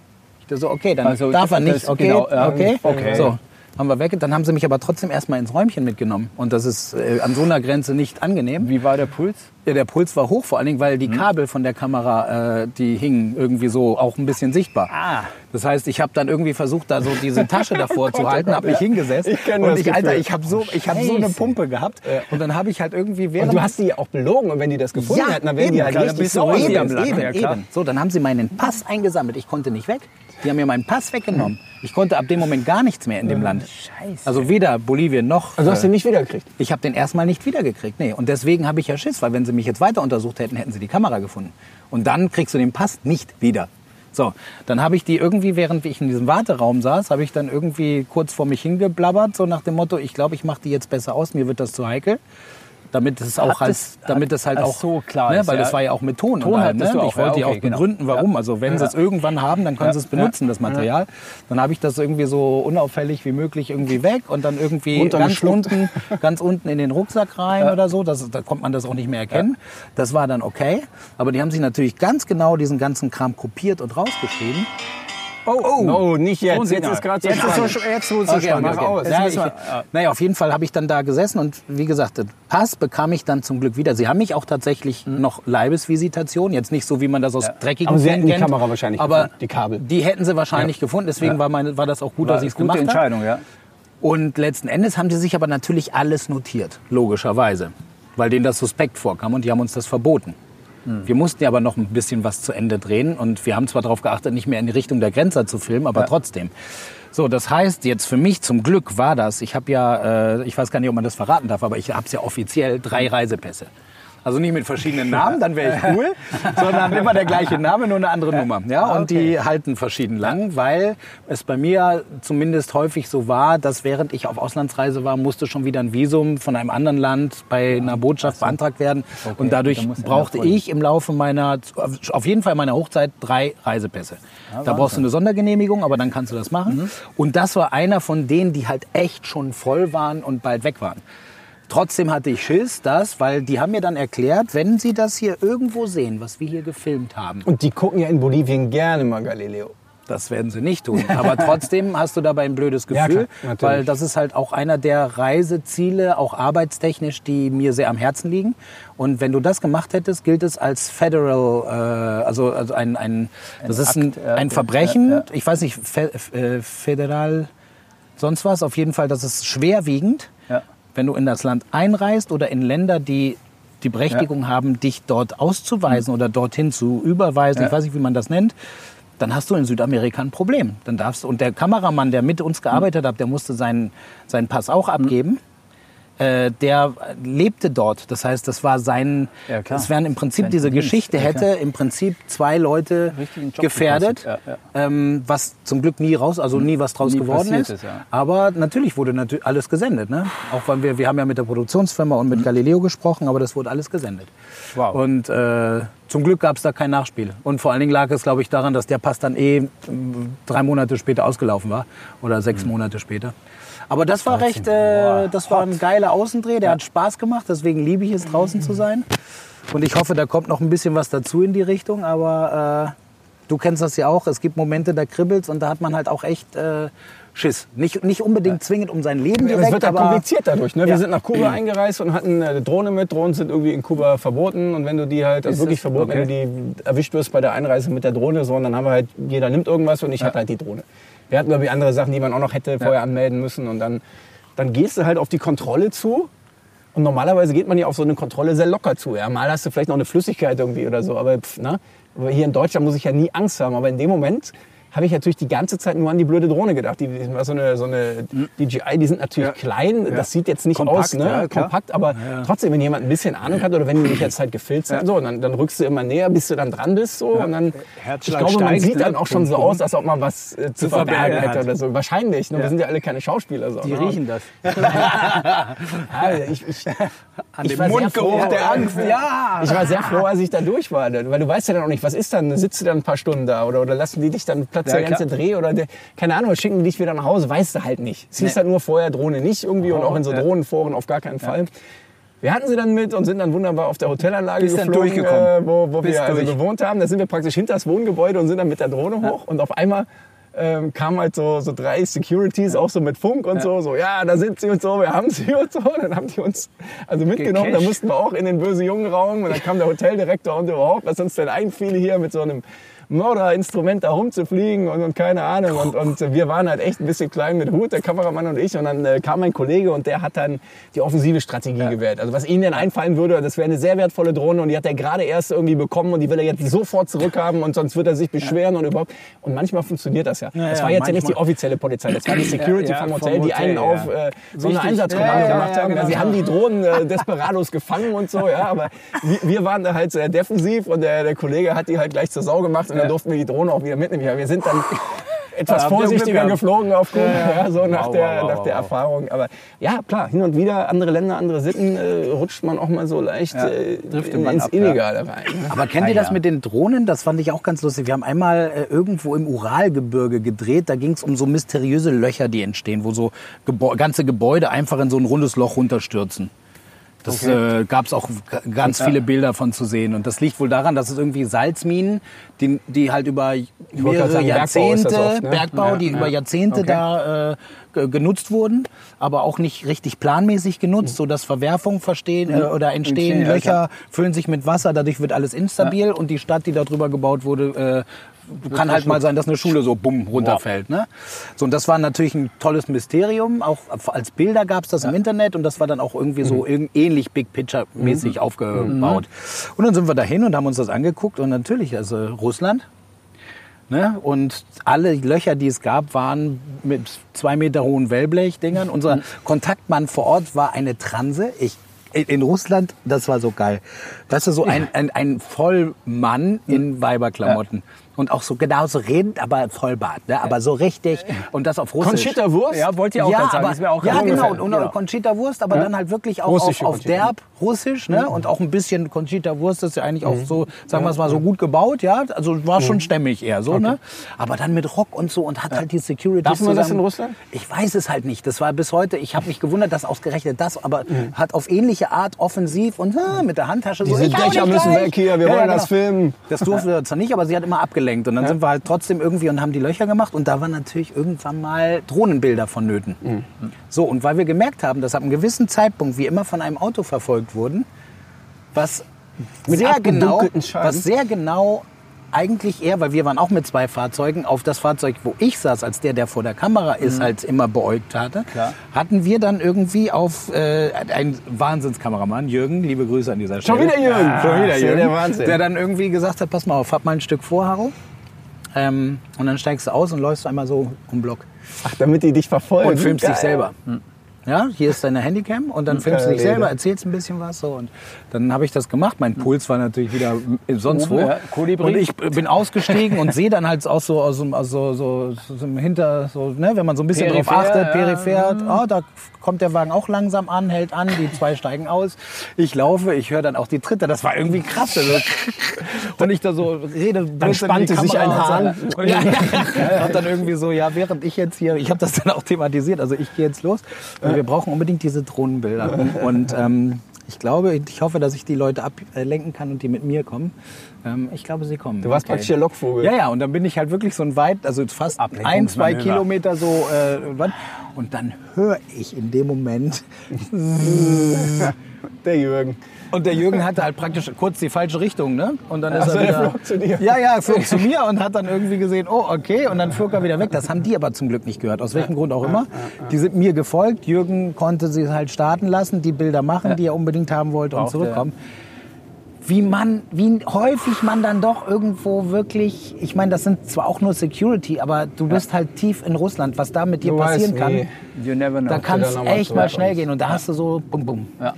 Ich dachte so, okay, dann Also, darf er nicht, okay, genau, ja. okay. Okay. So, haben wir weg. Dann haben sie mich aber trotzdem erstmal ins Räumchen mitgenommen. Und das ist äh, an so einer Grenze nicht angenehm. Wie war der Puls? Ja, der Puls war hoch, vor allen Dingen, weil Mhm. die Kabel von der Kamera, äh, die hingen irgendwie so auch ein bisschen sichtbar. Ah. Das heißt, ich habe dann irgendwie versucht, da so diese Tasche davor zu halten, habe mich hingesetzt. Ich kenn und das ich, Alter, ich habe so, ich hab so eine. Pumpe gehabt. Und dann habe ich halt irgendwie während... Und du hast die ja auch belogen und wenn die das gefunden hätten, dann wären die halt klar, richtig sauer. eben, eben, Ja, eben. So, dann haben sie meinen Pass eingesammelt. Ich konnte nicht weg. Die haben mir meinen Pass weggenommen. Ich konnte ab dem Moment gar nichts mehr in dem Land. Scheiße. Also weder Bolivien noch... Also hast du äh, den nicht wiedergekriegt? ich habe den erstmal nicht wiedergekriegt. Nee. Und deswegen habe ich ja Schiss, weil wenn sie mich jetzt weiter untersucht hätten, hätten sie die Kamera gefunden. Und dann kriegst du den Pass nicht wieder. So, dann habe ich die irgendwie, während ich in diesem Warteraum saß, habe ich dann irgendwie kurz vor mich hingeblabbert, so nach dem Motto, ich glaube, ich mache die jetzt besser aus, mir wird das zu heikel. Damit es auch als, das- damit es halt auch so, klar ne, ist, weil ja. das war ja auch mit Ton. Ton und allem, ne? du Ich auch, wollte ja, ja okay, auch genau. begründen, warum. Also wenn sie es irgendwann haben, dann können sie es benutzen, das Material. Dann habe ich das irgendwie so unauffällig wie möglich irgendwie weg und dann irgendwie ganz unten, ganz unten in den Rucksack rein oder so. Das, da kommt man das auch nicht mehr erkennen. Das war dann okay. Aber die haben sich natürlich ganz genau diesen ganzen Kram kopiert und rausgeschrieben. Oh, oh. No, nicht jetzt. Jetzt Tonsignal. ist gerade so Jetzt ist spannend. so- jetzt ist so spannend. Mach Okay. aus. Ja, ich, wir- naja, auf jeden Fall habe ich dann da gesessen und wie gesagt, den Pass bekam ich dann zum Glück wieder. Sie haben mich auch tatsächlich noch Leibesvisitation, jetzt nicht so, wie man das aus dreckigen Aber Sie hätten die kennt. Kamera wahrscheinlich aber gefunden, die Kabel. Die hätten sie wahrscheinlich gefunden, deswegen war, meine, war das auch gut, War dass ich es gute gemacht habe. Entscheidung, ja. Und letzten Endes haben sie sich aber natürlich alles notiert, logischerweise, weil denen das suspekt vorkam und die haben uns das verboten. Wir mussten ja aber noch ein bisschen was zu Ende drehen und wir haben zwar darauf geachtet, nicht mehr in die Richtung der Grenzer zu filmen, aber trotzdem. So, das heißt jetzt für mich zum Glück war das, ich habe ja, äh, ich weiß gar nicht, ob man das verraten darf, aber ich habe ja offiziell drei Reisepässe. Also nicht mit verschiedenen Namen, dann wäre ich cool, sondern immer der gleiche Name, nur eine andere Nummer. Ja, und die halten verschieden lang, weil es bei mir zumindest häufig so war, dass während ich auf Auslandsreise war, musste schon wieder ein Visum von einem anderen Land bei einer Botschaft beantragt werden. und dadurch brauchte ich im Laufe meiner, auf jeden Fall meiner Hochzeit, drei Reisepässe. da brauchst du eine Sondergenehmigung, aber dann kannst du das machen. Und das war einer von denen, die halt echt schon voll waren und bald weg waren. Trotzdem hatte ich Schiss, dass, weil die haben mir dann erklärt, wenn sie das hier irgendwo sehen, was wir hier gefilmt haben, Und die gucken ja in Bolivien gerne mal Galileo. das werden sie nicht tun. Aber trotzdem hast du dabei ein blödes Ja, Gefühl, klar, natürlich. weil das ist halt auch einer der Reiseziele, auch arbeitstechnisch, die mir sehr am Herzen liegen. Und wenn du das gemacht hättest, gilt es als Federal, äh, also, also ein, ein, das ist ein, Akt, ja, ein ja, Verbrechen. ja, ja. Ich weiß nicht, fe, äh, Federal, sonst was. Auf jeden Fall, das ist schwerwiegend, Ja. Wenn du in das Land einreist oder in Länder, die die Berechtigung haben, dich dort auszuweisen oder dorthin zu überweisen, Ja. ich weiß nicht, wie man das nennt, dann hast du in Südamerika ein Problem. Dann darfst du, und der Kameramann, der mit uns gearbeitet hat, der musste seinen, seinen Pass auch abgeben. Äh, der lebte dort. Das heißt, das war sein, Ja, es wären im Prinzip Sein diese Verdienst. Geschichte Ja, hätte klar. im Prinzip zwei Leute gefährdet. Ja, Ähm, was zum Glück nie raus, also nie was draus Nie geworden ist. ist, ja. Aber natürlich wurde natürlich alles gesendet, ne? Auch weil wir, wir haben ja mit der Produktionsfirma und mit Galileo gesprochen, aber das wurde alles gesendet. Mhm. Wow. Und äh, zum Glück gab es da kein Nachspiel. Und vor allen Dingen lag es, glaube ich, daran, dass der Pass dann eh m, drei Monate später ausgelaufen war oder sechs Mhm. Monate später. Aber das war recht, äh, das war ein geiler Außendreh, der hat Spaß gemacht, deswegen liebe ich es draußen zu sein. Und ich hoffe, da kommt noch ein bisschen was dazu in die Richtung, aber äh, du kennst das ja auch, es gibt Momente, da kribbelt's und da hat man halt auch echt äh, Schiss. Nicht, nicht unbedingt zwingend um sein Leben direkt, es wird halt aber kompliziert dadurch. Ne? Wir Ja. sind nach Kuba eingereist und hatten eine Drohne mit. Drohnen sind irgendwie in Kuba verboten. Und wenn du die halt, also wirklich es? verboten, wenn du die erwischt wirst bei der Einreise mit der Drohne, so, und dann haben wir halt, jeder nimmt irgendwas und ich hatte halt die Drohne. Wir hatten, glaube ich, andere Sachen, die man auch noch hätte vorher anmelden müssen. Und dann, dann gehst du halt auf die Kontrolle zu. Und normalerweise geht man ja auf so eine Kontrolle sehr locker zu. Ja, mal hast du vielleicht noch eine Flüssigkeit irgendwie oder so. Aber, pff, ne? aber hier in Deutschland muss ich ja nie Angst haben. Aber in dem Moment habe ich natürlich die ganze Zeit nur an die blöde Drohne gedacht. Die, die so eine, so eine DJI, die sind natürlich klein. Das sieht jetzt nicht Kompakt, aus, ne? ja, kompakt, aber trotzdem, wenn jemand ein bisschen Ahnung hat oder wenn die dich jetzt halt gefilzt hat, so, dann, dann rückst du immer näher, bis du dann dran bist. So, und dann, ich glaube, man steigt, sieht ne? dann auch schon so aus, als ob man was äh, zu verbergen hätte oder so. Wahrscheinlich. Ne? Wir sind ja alle keine Schauspieler. So, Die ne? riechen das. Ja, ich, ich, an dem war sehr Mundgeruch froh. der Angst. Ja. Ich war sehr froh, als ich da durch war. Weil du weißt ja dann auch nicht, was ist dann? Sitzt du dann ein paar Stunden da? Oder, oder lassen die dich dann Platz Ja, der ganze klar. Dreh? Oder der, keine Ahnung, schicken die dich wieder nach Hause? Weißt du halt nicht. Es hieß halt nur vorher Drohne nicht irgendwie und auch in so ja. Drohnenforen auf gar keinen Fall. Wir hatten sie dann mit und sind dann wunderbar auf der Hotelanlage Bist geflogen, durchgekommen. äh, wo, wo wir also gewohnt haben. Da sind wir praktisch hinter das Wohngebäude und sind dann mit der Drohne hoch. Und auf einmal ähm, kamen halt so, so drei Securities, auch so mit Funk und so, so, ja, da sind sie und so, wir haben sie und so. Und dann haben die uns also mitgenommen, da mussten wir auch in den böse Jungen Raum und dann kam der Hoteldirektor und überhaupt, was uns denn einfiel, hier mit so einem Mörderinstrument da rumzufliegen und, und keine Ahnung. Und, und wir waren halt echt ein bisschen klein mit Hut, der Kameramann und ich. Und dann äh, kam mein Kollege und der hat dann die offensive Strategie gewählt. Also was ihnen denn einfallen würde, das wäre eine sehr wertvolle Drohne und die hat er gerade erst irgendwie bekommen und die will er jetzt sofort zurückhaben und sonst wird er sich beschweren und überhaupt. Und manchmal funktioniert das ja. das ja, war jetzt ja nicht die offizielle Polizei, das war die Security Ja, vom vom Hotel, die Hotel, einen ja. auf äh, so eine. Einsatzkommando Ja, ja, gemacht ja, haben. genau. Sie haben die Drohnen äh, Desperados gefangen und so, ja, aber wir, wir waren da halt sehr defensiv und der, der Kollege hat die halt gleich zur Sau gemacht und dann durften wir die Drohne auch wieder mitnehmen. Ja, wir sind dann etwas Glück vorsichtiger geflogen aufgrund, ja, so nach Wow, der, wow, wow, nach der wow. Erfahrung. Aber ja, klar, hin und wieder andere Länder, andere Sitten, äh, rutscht man auch mal so leicht äh, driftet in, man ins ab, ja. Illegale rein. Ne? Aber kennt Ah, ihr das ja. mit den Drohnen? Das fand ich auch ganz lustig. Wir haben einmal äh, irgendwo im Uralgebirge gedreht. Da ging es um so mysteriöse Löcher, die entstehen, wo so Gebäu ganze Gebäude einfach in so ein rundes Loch runterstürzen. Das äh, gab es auch ganz viele Bilder von zu sehen. Und das liegt wohl daran, dass es irgendwie Salzminen, die, die halt über mehrere sagen, Bergbau Jahrzehnte, das oft, ne? Bergbau, Ja, die ja. über Jahrzehnte da äh, ge- genutzt wurden, aber auch nicht richtig planmäßig genutzt, so dass Verwerfungen verstehen äh, oder entstehen, ja, Löcher füllen sich mit Wasser, dadurch wird alles instabil und die Stadt, die da drüber gebaut wurde, äh, kann halt mal sein, dass eine Schule so bumm runterfällt. Ne? So, und das war natürlich ein tolles Mysterium. Auch als Bilder gab es das im Internet und das war dann auch irgendwie so irg- ähnlich Big Picture-mäßig aufgebaut. Und dann sind wir dahin und haben uns das angeguckt und natürlich, also Russland. Ne? Und alle Löcher, die es gab, waren mit zwei Meter hohen Wellblechdingern. Unser Kontaktmann vor Ort war eine Transe. Ich in- Russland, das war so geil. Weißt du, so ein, ein, ein Vollmann in Weiberklamotten. Und auch so genauso redend, aber Vollbart. Ne? Aber so richtig. Und das auf Russisch. Conchita Wurst? Ja, wollt ihr auch ja, ganz sagen. aber, auch ja, genau. ungefähr. Und, Genau. und Conchita Wurst, aber dann halt wirklich auch auf, auf derb, russisch, ne? Und auch ein bisschen Conchita Wurst ist ja eigentlich auch Mhm. so, sagen wir es mal so gut gebaut, ja. Also war schon stämmig eher so, ne? Aber dann mit Rock und so und hat halt die Security. Darf man das in Russland? Ich weiß es halt nicht. Das war bis heute, ich habe mich gewundert, dass ausgerechnet das, aber hat auf ähnliche Art offensiv und ah, mit der Handtasche so. Diese ich hau Dächer müssen gleich. weg hier, wir wollen das filmen. Das durfte wir zwar nicht, aber sie hat immer abgelenkt. Und dann sind wir halt trotzdem irgendwie und haben die Löcher gemacht. Und da waren natürlich irgendwann mal Drohnenbilder vonnöten. Mhm. So, und weil wir gemerkt haben, dass ab einem gewissen Zeitpunkt wir immer von einem Auto verfolgt wurden, was Mit sehr genau, was sehr genau eigentlich eher, weil wir waren auch mit zwei Fahrzeugen, auf das Fahrzeug, wo ich saß, als der, der vor der Kamera ist, halt immer beäugt hatte, Klar. hatten wir dann irgendwie auf äh, einen Wahnsinnskameramann, Jürgen, liebe Grüße an dieser Stelle. Schon wieder Jürgen. Schon wieder Jürgen. der Wahnsinn. Der dann irgendwie gesagt hat, pass mal auf, hab mal ein Stück vor, Haro. Ähm, und dann steigst du aus und läufst einmal so um Block Ach, damit die dich verfolgen. und filmst dich Geil. selber. Ja, hier ist deine Handycam und dann filmst du dich selber, erzählst ein bisschen was so und dann habe ich das gemacht. Mein Puls war natürlich wieder sonst wo Ja, und ich bin ausgestiegen und sehe dann halt auch so aus so, aus so, so, so Hinter, so, ne, wenn man so ein bisschen drauf Peripher, achtet, ja. peripher, oh, da kommt der Wagen auch langsam an, hält an, die zwei steigen aus. Ich laufe, ich höre dann auch die Tritte. Das war irgendwie krass. Also. und ich da so rede. Dann spannte sich ein Hahn. Und ja, ja. Hab dann irgendwie so, ja, während ich jetzt hier, ich habe das dann auch thematisiert, also ich gehe jetzt los. Und wir brauchen unbedingt diese Drohnenbilder. Und ähm, ich glaube, ich hoffe, dass ich die Leute ablenken kann und die mit mir kommen. Ähm, ich glaube, sie kommen. Du warst praktisch der Lockvogel. Ja, ja, und dann bin ich halt wirklich so ein weit, also fast ein, zwei. Kilometer so äh, weit. Und dann höre ich in dem Moment, Der Jürgen. und der Jürgen hatte halt praktisch kurz die falsche Richtung, ne? Und dann ist Ach so, er der wieder, flog zu dir. Ja, ja, er flog zu mir und hat dann irgendwie gesehen, oh, okay, und dann flog er wieder weg. Das haben die aber zum Glück nicht gehört, aus welchem Grund auch immer. Die sind mir gefolgt. Jürgen konnte sie halt starten lassen, die Bilder machen, die er unbedingt haben wollte und Brauchte er. Wie man, wie häufig man dann doch irgendwo wirklich, ich meine, das sind zwar auch nur Security, aber du bist halt tief in Russland, was da mit dir Du passieren weißt kann. nie. You never know. Da kann es echt mal schnell gehen und da hast du so bum bum. Ja.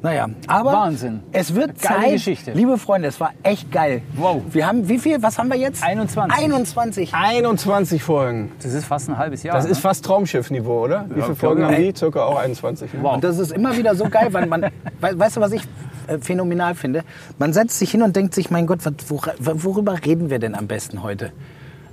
Naja, aber Wahnsinn. es wird Geile Zeit, Geschichte. liebe Freunde, es war echt geil. Wow. Wir haben, wie viel, was haben wir jetzt? 21. 21. 21 Folgen. Das ist fast ein halbes Jahr. Das ne? ist fast Traumschiffniveau, oder? Wie viele Folgen haben die? Circa auch 21. Ne? Und das ist immer wieder so geil, weil man, we- weißt du, was ich äh, phänomenal finde? Man setzt sich hin und denkt sich, mein Gott, worüber reden wir denn am besten heute?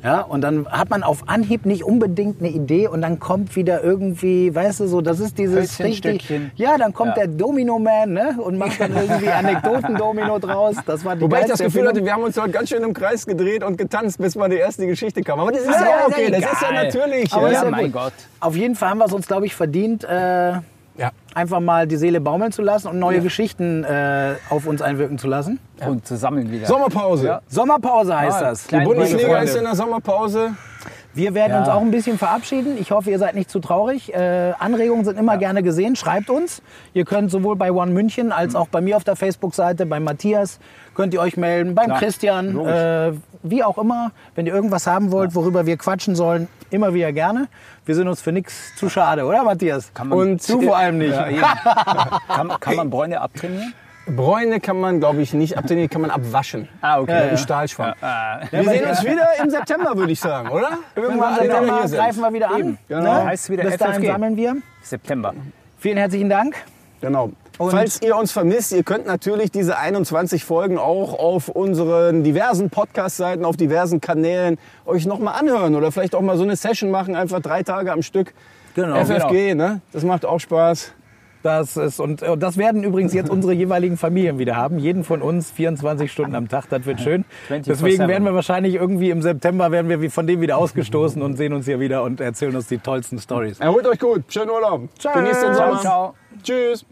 Ja, und dann hat man auf Anhieb nicht unbedingt eine Idee und dann kommt wieder irgendwie, weißt du, so, das ist dieses richtig. Stöckchen. Ja, dann kommt Ja. der Domino-Man ne, und macht dann irgendwie Anekdoten-Domino draus. Das war die Wobei ich das Gefühl Erfindung. hatte, wir haben uns heute ganz schön im Kreis gedreht und getanzt, bis mal die erste Geschichte kam. Aber das ist ja, ja, okay, das ist ja natürlich. Aber ja. ist ja, ja mein gut. Gott. Auf jeden Fall haben wir es uns, glaube ich, verdient, äh, Ja. einfach mal die Seele baumeln zu lassen und neue Geschichten äh, auf uns einwirken zu lassen. Und zu sammeln wieder. Sommerpause. Ja. Sommerpause heißt Ah, das. Die Bundesliga ist in der Sommerpause. Wir werden Ja. uns auch ein bisschen verabschieden. Ich hoffe, ihr seid nicht zu traurig. Äh, Anregungen sind immer gerne gesehen. Schreibt uns. Ihr könnt sowohl bei One München als auch bei mir auf der Facebook-Seite, bei Matthias, könnt ihr euch melden, beim Klar, Christian, äh, wie auch immer. Wenn ihr irgendwas haben wollt, worüber wir quatschen sollen, immer wieder gerne. Wir sind uns für nichts zu schade, oder Matthias? Kann man- Und du vor allem nicht. Ja, kann, kann man Bräune abtrainieren? Bräune kann man, glaube ich, nicht abtrainieren, kann man abwaschen. Ah, okay. Mit einem Stahlschwamm. Wir sehen uns wieder im September, würde ich sagen, oder? Irgendwann wir September hier sind. greifen wir wieder an. genau. Ne? Heißt wieder Bis dahin FFG. sammeln wir. September. Vielen herzlichen Dank. Genau. Und- Falls ihr uns vermisst, ihr könnt natürlich diese 21 Folgen auch auf unseren diversen Podcast-Seiten, auf diversen Kanälen euch nochmal anhören oder vielleicht auch mal so eine Session machen, einfach drei Tage am Stück. Genau, FFG, ne? Das macht auch Spaß. Das ist, und, und das werden übrigens jetzt unsere jeweiligen Familien wieder haben. Jeden von uns 24 Stunden am Tag, das wird schön. 24/7. Deswegen werden wir wahrscheinlich irgendwie im September werden wir von dem wieder ausgestoßen und sehen uns hier wieder und erzählen uns die tollsten Stories. Erholt euch gut. Schönen Urlaub. Genießt den Ciao, Sommer. ciao. Tschüss.